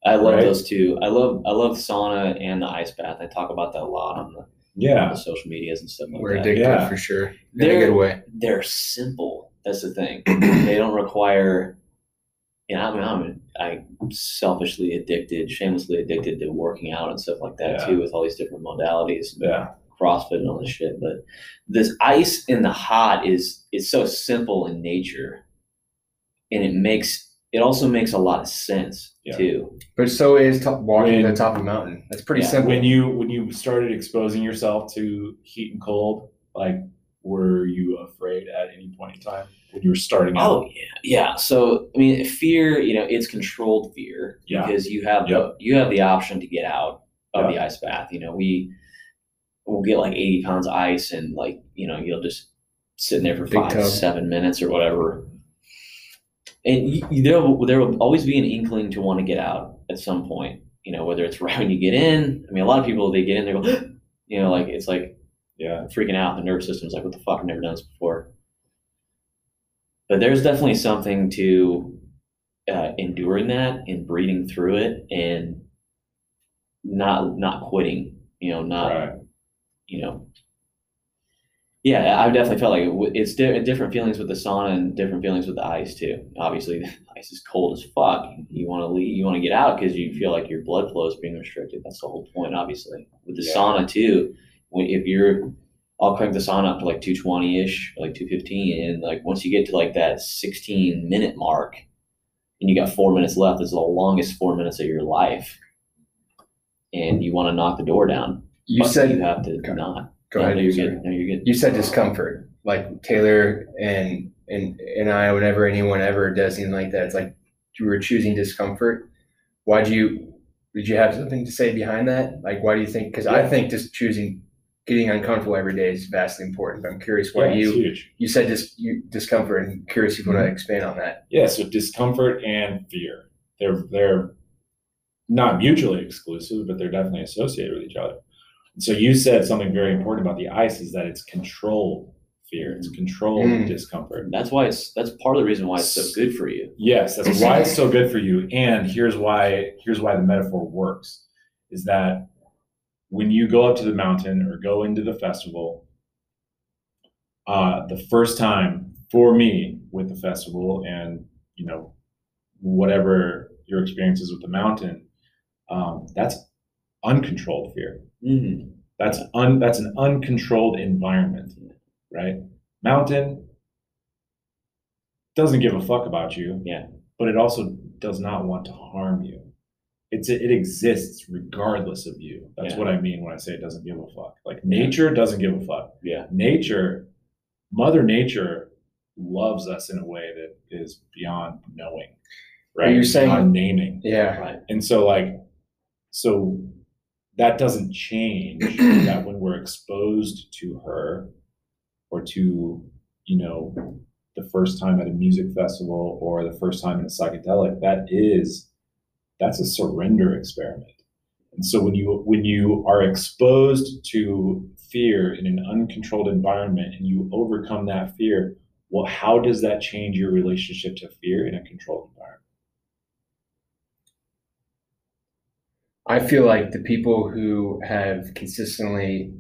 I love Right? those two. I love I love sauna and the ice bath. I talk about that a lot on the, Yeah, on the social medias and stuff like We're that. addicted Yeah. for sure. In a They're- good way. They're simple. That's the thing. they don't require. You know, I mean, I'm I'm selfishly addicted, shamelessly addicted to working out and stuff like that Yeah. too, with all these different modalities. yeah, CrossFit and all this shit. But this ice in the hot is is so simple in nature, and it makes it also makes a lot of sense Yeah. too. But so is top, walking to the top of a mountain. That's pretty Yeah, simple. when you when you started exposing yourself to heat and cold, like were you afraid at any point in time when you were starting out? Oh yeah, yeah. So I mean, fear. You know, it's controlled fear Yeah. because you have the you have the option to get out of the ice bath. You know, we will get like eighty pounds of ice and like you know you'll just sit in there for Big five tub. seven minutes or whatever. And you, you- there will, there will always be an inkling to want to get out at some point. You know, whether it's right when you get in. I mean, a lot of people they get in, they go, you know, like it's like Yeah, freaking out. The nervous system's like, what the fuck? I've never done this before. But there's definitely something to uh, enduring that and breathing through it and not not quitting. You know, not right. you know. Yeah, I've definitely felt like it's di- different feelings with the sauna and different feelings with the ice too. Obviously, the ice is cold as fuck. You want to leave, you want to get out because you feel like your blood flow is being restricted. That's the whole point, obviously. With the Yeah. sauna too, if you're, I'll crank the sauna up to like two twenty ish, like two fifteen, and like once you get to like that sixteen minute mark, and you got four minutes left, it's the longest four minutes of your life, and you want to knock the door down. you said you have to Go- not. go No, ahead. No, you're sorry. good. No, you're good. You said discomfort. Like Taylor and and and I, whenever anyone ever does anything like that, it's like you were choosing discomfort. Why do you? Did you have something to say behind that? Like, why do you think? Because I think just choosing getting uncomfortable every day is vastly important. But I'm curious why yeah, you huge. you said dis, you, discomfort, and curious if you want to expand on that. Yeah, so discomfort and fear. They're they're not mutually exclusive, but they're definitely associated with each other. So you said something very important about the ice is that it's controlled fear. It's controlled Mm. discomfort. That's why it's that's part of the reason why it's so good for you. Yes, that's why it's so good for you. And here's why here's why the metaphor works is that when you go up to the mountain or go into the festival, uh, the first time for me with the festival and you know whatever your experience is with the mountain, um, that's uncontrolled fear. Mm-hmm. That's un that's an uncontrolled environment, right? Mountain doesn't give a fuck about you. Yeah. But it also does not want to harm you. It's it exists regardless of you. That's Yeah. what I mean when I say it doesn't give a fuck. Like nature doesn't give a fuck. Yeah. Nature, Mother Nature loves us in a way that is beyond knowing. Right? You're saying- beyond naming. Yeah. Right. And so like so that doesn't change that when we're exposed to her or to, you know, the first time at a music festival or the first time in a psychedelic, that is that's a surrender experiment. And so when you when you are exposed to fear in an uncontrolled environment and you overcome that fear, well, how does that change your relationship to fear in a controlled environment? I feel like the people who have consistently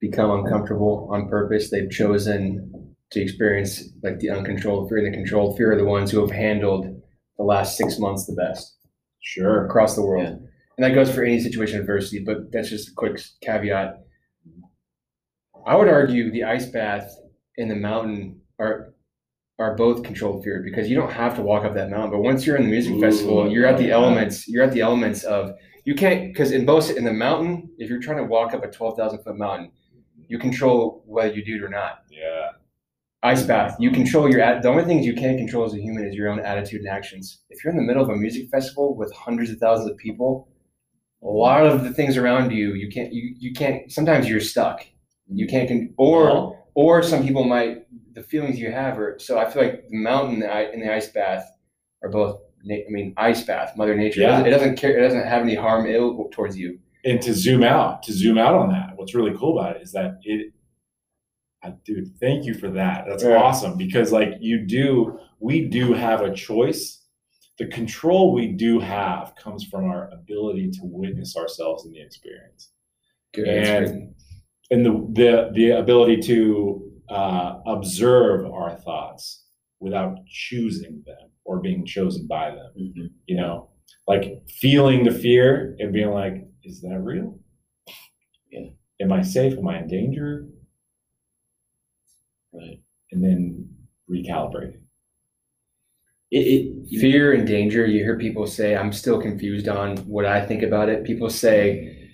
become uncomfortable on purpose, they've chosen to experience like the uncontrolled fear and the controlled fear are the ones who have handled the last six months the best Sure. across the world. Yeah. And that goes for any situation of adversity, but that's just a quick caveat. I would argue the ice bath and the mountain are are both controlled fear because you don't have to walk up that mountain. But once you're in the music Ooh, festival, you're at the elements. You're at the elements of you can't because in both in the mountain, if you're trying to walk up a twelve thousand foot mountain, you control whether you do it or not. Yeah. Ice bath, you control your at. The only things you can't control as a human is your own attitude and actions. If you're in the middle of a music festival with hundreds of thousands of people, a lot of the things around you, you can't. You you can't. Sometimes you're stuck. You mm-hmm. can't. Con- or or some people might. The feelings you have are. So I feel like the mountain and the, i- and the ice bath are both. I mean, ice bath, Mother Nature. It Yeah. doesn't- It doesn't care. It doesn't have any harm ill towards you. and to zoom out to zoom out on that what's really cool about it is that it dude thank you for that that's Yeah. awesome because like you do we do have a choice the control we do have comes from our ability to witness ourselves in the experience Good. And- and the the, the ability to uh, observe our thoughts without choosing them or being chosen by them mhm. you know, like feeling the fear and being like, is that real? Yeah. Am I safe? Am I in danger? Right. And then recalibrating. It, it, fear and danger you hear people say i'm still confused on what i think about it people say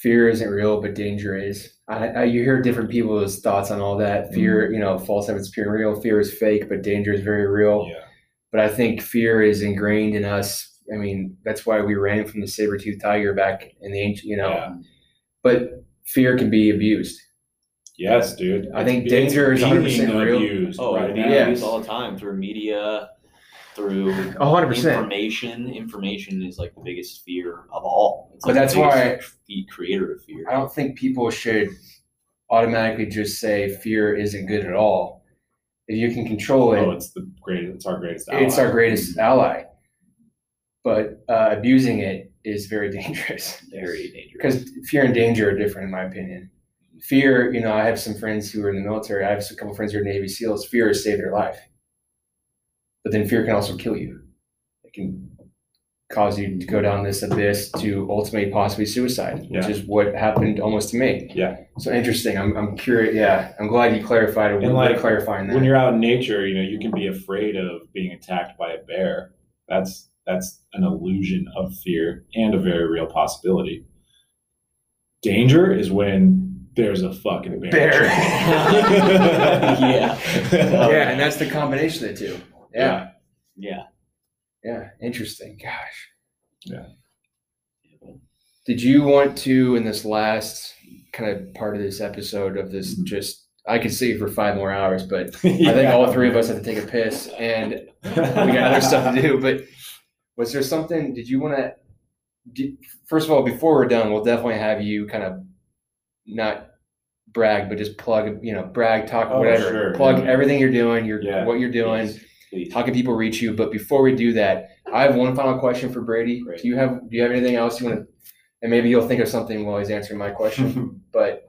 fear isn't real but danger is I, I you hear different people's thoughts on all that fear mm-hmm. you know false evidence appearing real fear is fake but danger is very real Yeah. but i think fear is ingrained in us i mean that's why we ran from the saber-toothed tiger back in the ancient you know Yeah. but fear can be abused Yes, dude. I think It's- danger it's is 100% being real. abused oh, right it now. Yeah. used all the time through media, through 100% information. Information is like the biggest fear of all. It's But like that's the why- The creator of fear. I don't think people should automatically just say fear isn't good at all. If you can control it, Oh, it's the greatest. It's our greatest. it's ally. our greatest ally. But uh, abusing it is very dangerous Very dangerous. because fear and danger are different, in my opinion. Fear, you know, I have some friends who are in the military. I have a couple friends who are Navy SEALs. Fear has saved their life, but then fear can also kill you. It can cause you to go down this abyss to ultimately possibly suicide, which is what happened almost to me. Yeah. So interesting. I'm, I'm curious. Yeah, I'm glad you clarified it. And like, clarifying that. When you're out in nature, you know, you can be afraid of being attacked by a bear. That's that's an illusion of fear and a very real possibility. Danger is when there's a fucking bear. Bear. Yeah. yeah, and that's the combination of the two. Yeah, Yeah. yeah, interesting. Gosh. Yeah. Did you want to, in this last kind of part of this episode of this, Mhm. just I could see for five more hours, but I think all three of us have to take a piss, and we got other stuff to do. But was there something? Did you want to? first of all, before we're done, we'll definitely have you kind of not brag, but just plug, you know, brag, talk, Oh, whatever. sure, plug yeah. everything you're doing, your Yeah. what you're doing. Please, please. How can people reach you? But before we do that, I have one final question for Brady. Great. Do you have Do you have anything else you want to? And maybe you'll think of something while he's answering my question. but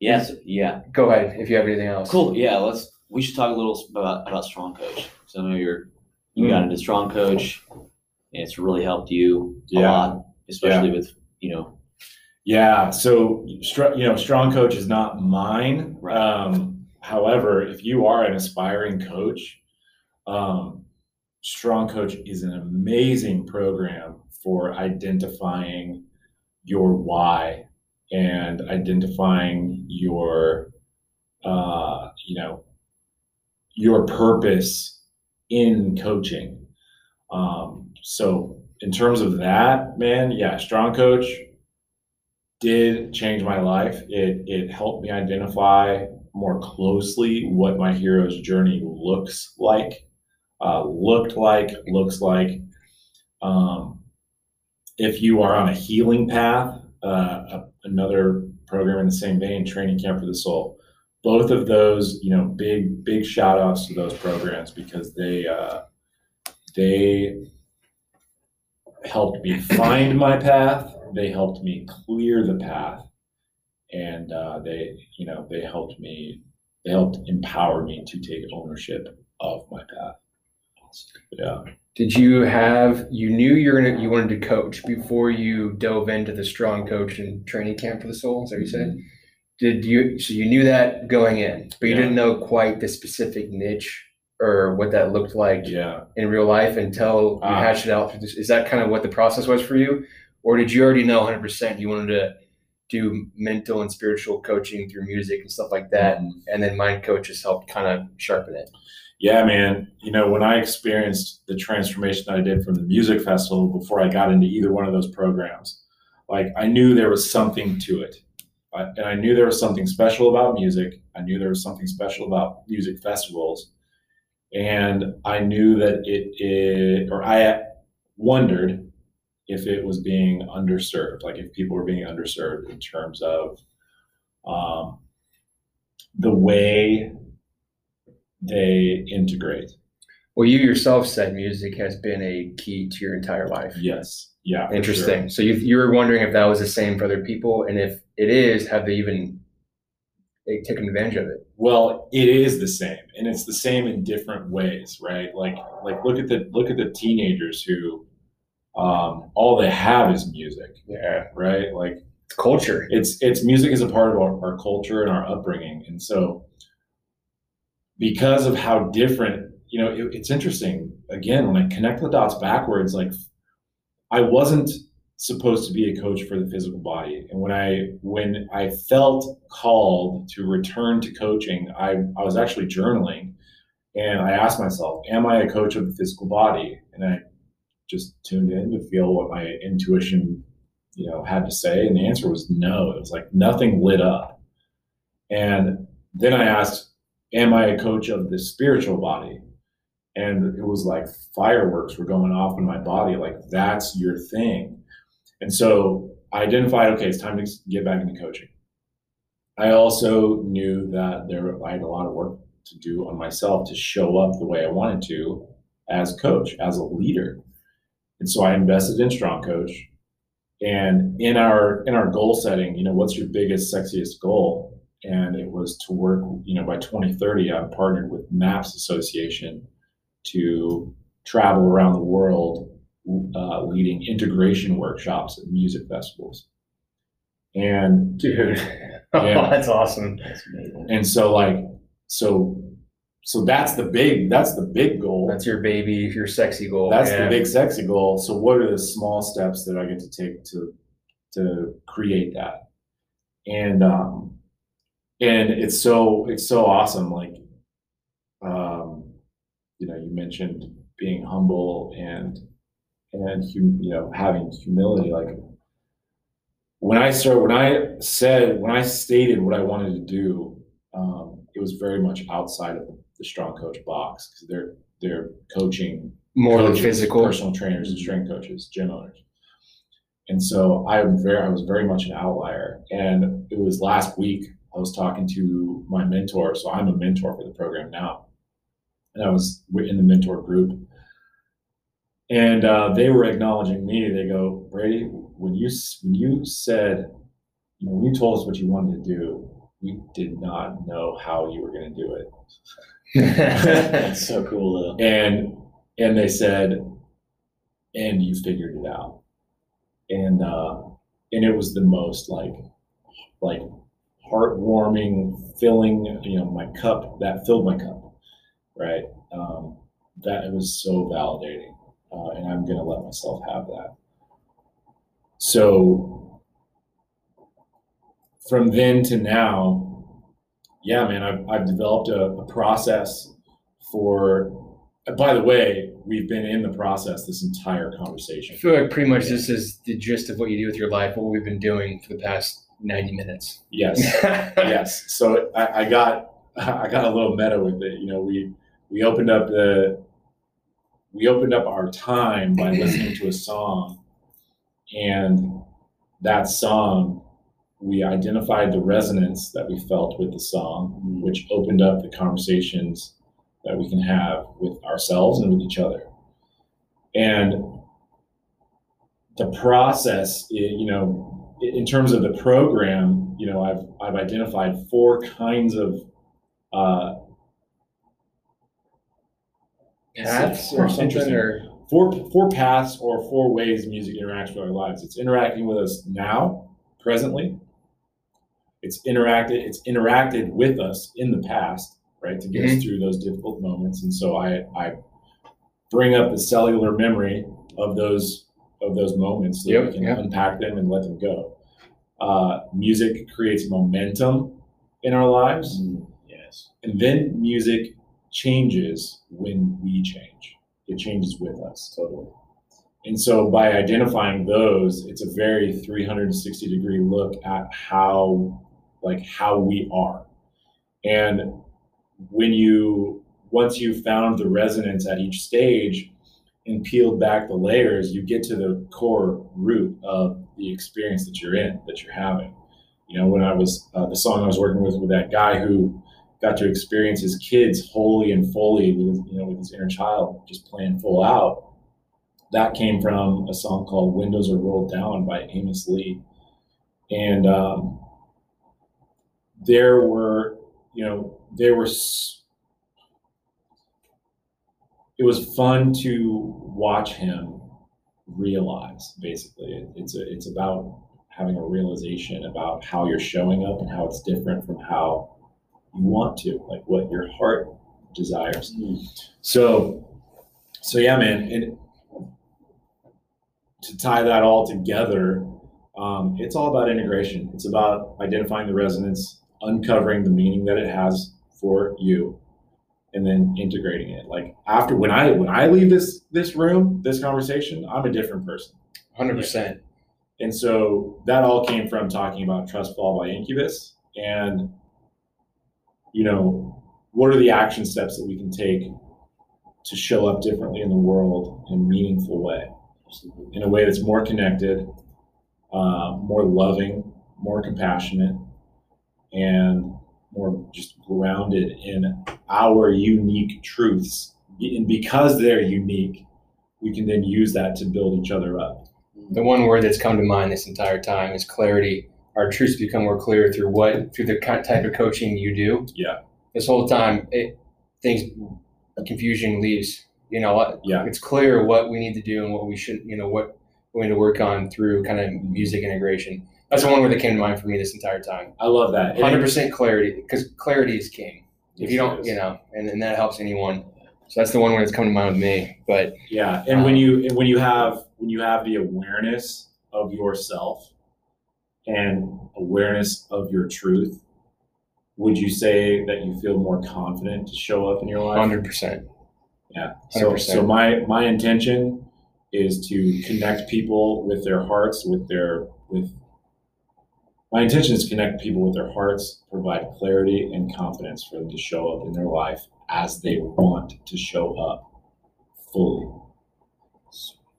Yes, yeah. go ahead if you have anything else. Cool. Yeah, let's. We should talk a little about about Strong Coach. So I know you're you got hmm. into Strong Coach, and it's really helped you a lot, especially with you know. Yeah. So, str- you know, strong coach is not mine. Right. Um, however, if you are an aspiring coach, um, strong coach is an amazing program for identifying your why and identifying your, uh, you know, your purpose in coaching. Um, so in terms of that, man, yeah, strong coach did change my life. It it helped me identify more closely what my hero's journey looks like, uh, looked like, looks like. Um, if you are on a healing path, uh, another program in the same vein, Training Camp for the Soul. Both of those, you know, big big shout outs to those programs because they uh, they helped me find my path. They helped me clear the path, and uh, they, you know, they helped me. They helped empower me to take ownership of my path. Yeah. Did you have you knew you're gonna you wanted to coach before you dove into the strong coach and training camp for the soul? Is that you said? Did you so you knew that going in, but you Yeah. didn't know quite the specific niche or what that looked like Yeah. in real life until you Ah. hatched it out through this. Is that kind of what the process was for you? Or did you already know 100% you wanted to do mental and spiritual coaching through music and stuff like that? Mm-hmm. And then mind coaches helped kind of sharpen it. Yeah, man. You know, when I experienced the transformation that I did from the music festival before I got into either one of those programs, like I knew there was something to it. I, and I knew there was something special about music. I knew there was something special about music festivals. And I knew that it, it or I wondered if it was being underserved, like if people were being underserved in terms of um, the way they integrate. Well, you yourself said music has been a key to your entire life. Yes. Yeah. Interesting. So you, you were wondering if that was the same for other people, and if it is, have they even they taken advantage of it? Well, it is the same, and it's the same in different ways, right? Like, like look at the look at the teenagers who, um, all they have is music, Yeah, right? Like, it's culture. it's it's music is a part of our, our culture and our upbringing, and so because of how different, you know, it, it's interesting. Again, when I connect the dots backwards, like I wasn't supposed to be a coach for the physical body, and when I when I felt called to return to coaching, I I was actually journaling, and I asked myself, "Am I a coach of the physical body?" And I just tuned in to feel what my intuition you know had to say and the answer was no. It was like nothing lit up. And then i asked am i a coach of the spiritual body? And it was like fireworks were going off in my body like that's your thing. And so i identified okay it's time to get back into coaching. I also knew that there i had a lot of work to do on myself to show up the way i wanted to as coach as a leader and so i invested in strong coach and in our in our goal setting you know what's your biggest sexiest goal and it was to work you know by 2030 i'm partnered with maps association to travel around the world uh, leading integration workshops at music festivals and Dude, Yeah. that's awesome. That's amazing. and so like so so that's the big that's the big goal That's your baby, your sexy goal. That's yeah. the big sexy goal. So what are the small steps that I get to take to to create that? And um and it's so it's so awesome. Like um you know, you mentioned being humble and and hum, you know having humility. Like when I started, when I said, when I stated what I wanted to do, um, it was very much outside of the strong coach box because they're they're coaching more than physical. personal trainers and strength coaches, gym owners. And so I am very, I was very much an outlier. And it was last week I was talking to my mentor. So I'm a mentor for the program now, and I was in the mentor group, and uh, they were acknowledging me. They go, Brady, when you when you said, you know, when you told us what you wanted to do, we did not know how you were going to do it. That's so cool though. And and they said, and you figured it out. And uh, and it was the most like like heartwarming, filling, you know, my cup that filled my cup, right? Um, that it was so validating, uh, and I'm gonna let myself have that. So from then to now, yeah, man, I've I've developed a, a process for. By the way, we've been in the process this entire conversation. I feel like pretty much this is the gist of what you do with your life, what we've been doing for the past 90 minutes. Yes. yes. So I, I, got I got a little meta with it. You know, we we opened up the we opened up our time by listening to a song, and that song we identified the resonance that we felt with the song, which opened up the conversations that we can have with ourselves and with each other. And the process, you know, in terms of the program, you know, I've I've identified four kinds of uh, paths or something, or four four paths or four ways music interacts with our lives. It's interacting with us now, presently. It's interacted. It's interacted with us in the past, right, to get mm-hmm. us through those difficult moments. And so I I bring up the cellular memory of those of those moments so yep, we can yep. unpack them and let them go. Uh, music creates momentum in our lives. Mm, yes. And then music changes when we change. It changes with us totally. And so by identifying those, it's a very 360 degree look at how like how we are. And when you once you've found the resonance at each stage, and peeled back the layers, you get to the core root of the experience that you're in, that you're having. You know, when I was uh, the song I was working with with that guy who got to experience his kids wholly and fully with you know with his inner child just playing full out. That came from a song called "Windows Are Rolled Down" by Amos Lee, and um, there were you know there were it was fun to watch him realize basically. It's a, it's about having a realization about how you're showing up and how it's different from how you want to like what your heart desires. So so yeah man and to tie that all together um, it's all about integration. It's about identifying the resonance uncovering the meaning that it has for you and then integrating it. Like after when I when I leave this this room, this conversation, I'm a different person. Hundred percent. And so that all came from talking about Trust Fall by Incubus and you know, what are the action steps that we can take to show up differently in the world in a meaningful way, in a way that's more connected, uh, more loving, more compassionate, and more just grounded in our unique truths. And because they're unique, we can then use that to build each other up. The one word that's come to mind this entire time is clarity. Our truths become more clear through what through the type of coaching you do. Yeah. This whole time, it, things confusion leaves. You know, yeah. it's clear what we need to do and what we should. You know, what we need to work on through kind of music integration. That's the one where that came to mind for me this entire time. I love that. Hundred percent clarity, because clarity is king. If you don't, you know, and, and that helps anyone. So that's the one where it's come to mind with me. But yeah, and um, when you when you have when you have the awareness of yourself and awareness of your truth, would you say that you feel more confident to show up in your life? Hundred percent. Yeah. So 100%. so my my intention is to connect people with their hearts, with their with my intention is to connect people with their hearts, provide clarity and confidence for them to show up in their life as they want to show up fully.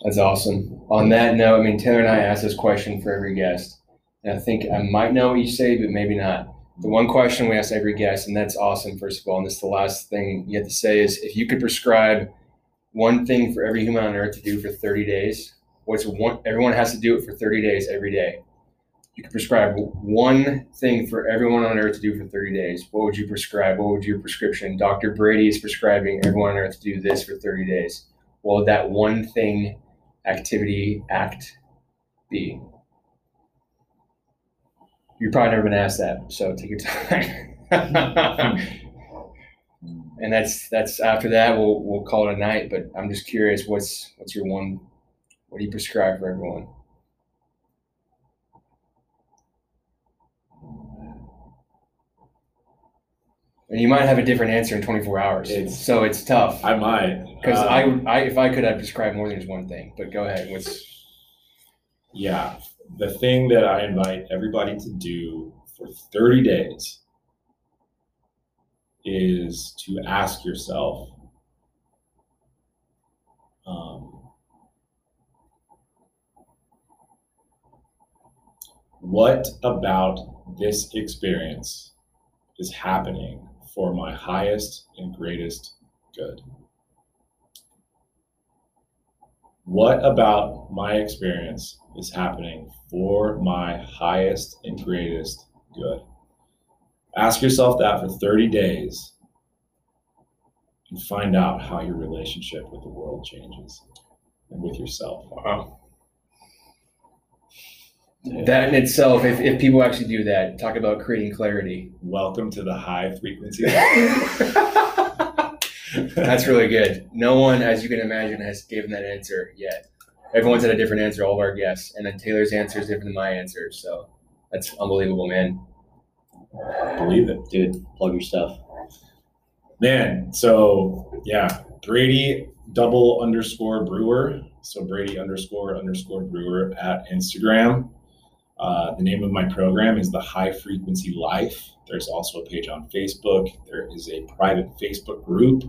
That's awesome. On that note, I mean, Taylor and I ask this question for every guest. And I think I might know what you say, but maybe not. The one question we ask every guest, and that's awesome, first of all, and this is the last thing you have to say is if you could prescribe one thing for every human on earth to do for 30 days, what's one everyone has to do it for 30 days every day. You could prescribe one thing for everyone on earth to do for 30 days. What would you prescribe? What would your prescription? Dr. Brady is prescribing everyone on earth to do this for 30 days. What would that one thing, activity, act be? You've probably never been asked that, so take your time. and that's that's after that we'll we'll call it a night. But I'm just curious, what's what's your one? What do you prescribe for everyone? And you might have a different answer in 24 hours, It's- so it's tough. I might. Because Um, I, I, if I could, I'd prescribe more than just one thing. But go ahead. What's Yeah. The thing that I invite everybody to do for 30 days is to ask yourself um, what about this experience is happening for my highest and greatest good? What about my experience is happening for my highest and greatest good? Ask yourself that for 30 days and find out how your relationship with the world changes and with yourself. wow. That in itself, if, if people actually do that, talk about creating clarity. Welcome to the high frequency. That's really good. No one, as you can imagine, has given that answer yet. Everyone's had a different answer, all of our guests. And then Taylor's answer is different than my answer. So that's unbelievable, man. Believe it. Dude, plug your stuff. Man, so yeah, Brady double underscore brewer. So Brady underscore underscore brewer at Instagram. Uh, the name of my program is the High Frequency Life. There's also a page on Facebook. There is a private Facebook group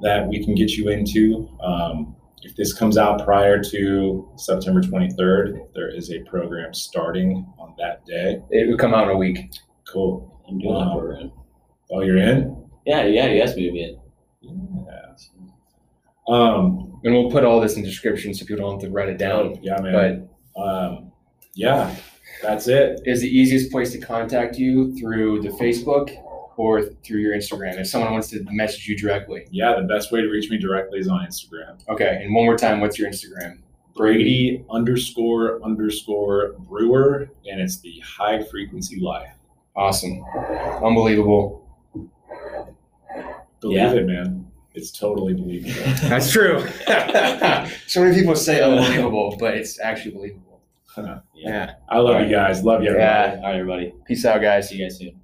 that we can get you into. Um, if this comes out prior to September 23rd, there is a program starting on that day. It would come out in a week. Cool. I'm doing that program. Oh, you're in? Yeah, yeah, you asked me to be in. Yeah. Um, And we'll put all this in description so people don't have to write it down. yeah, man. But um, yeah, that's it. is the easiest place to contact you through the Facebook or through your Instagram if someone wants to message you directly. Yeah, the best way to reach me directly is on Instagram. Okay. And one more time, what's your Instagram? Brady underscore underscore brewer, and it's the high frequency life. Awesome. Unbelievable. Believe Yeah. it, man. It's totally believable. That's true. so many people say unbelievable, but it's actually believable. Yeah. Yeah. I love you guys. Love you, everybody. Yeah. All right, everybody. Peace out, guys. See you guys soon.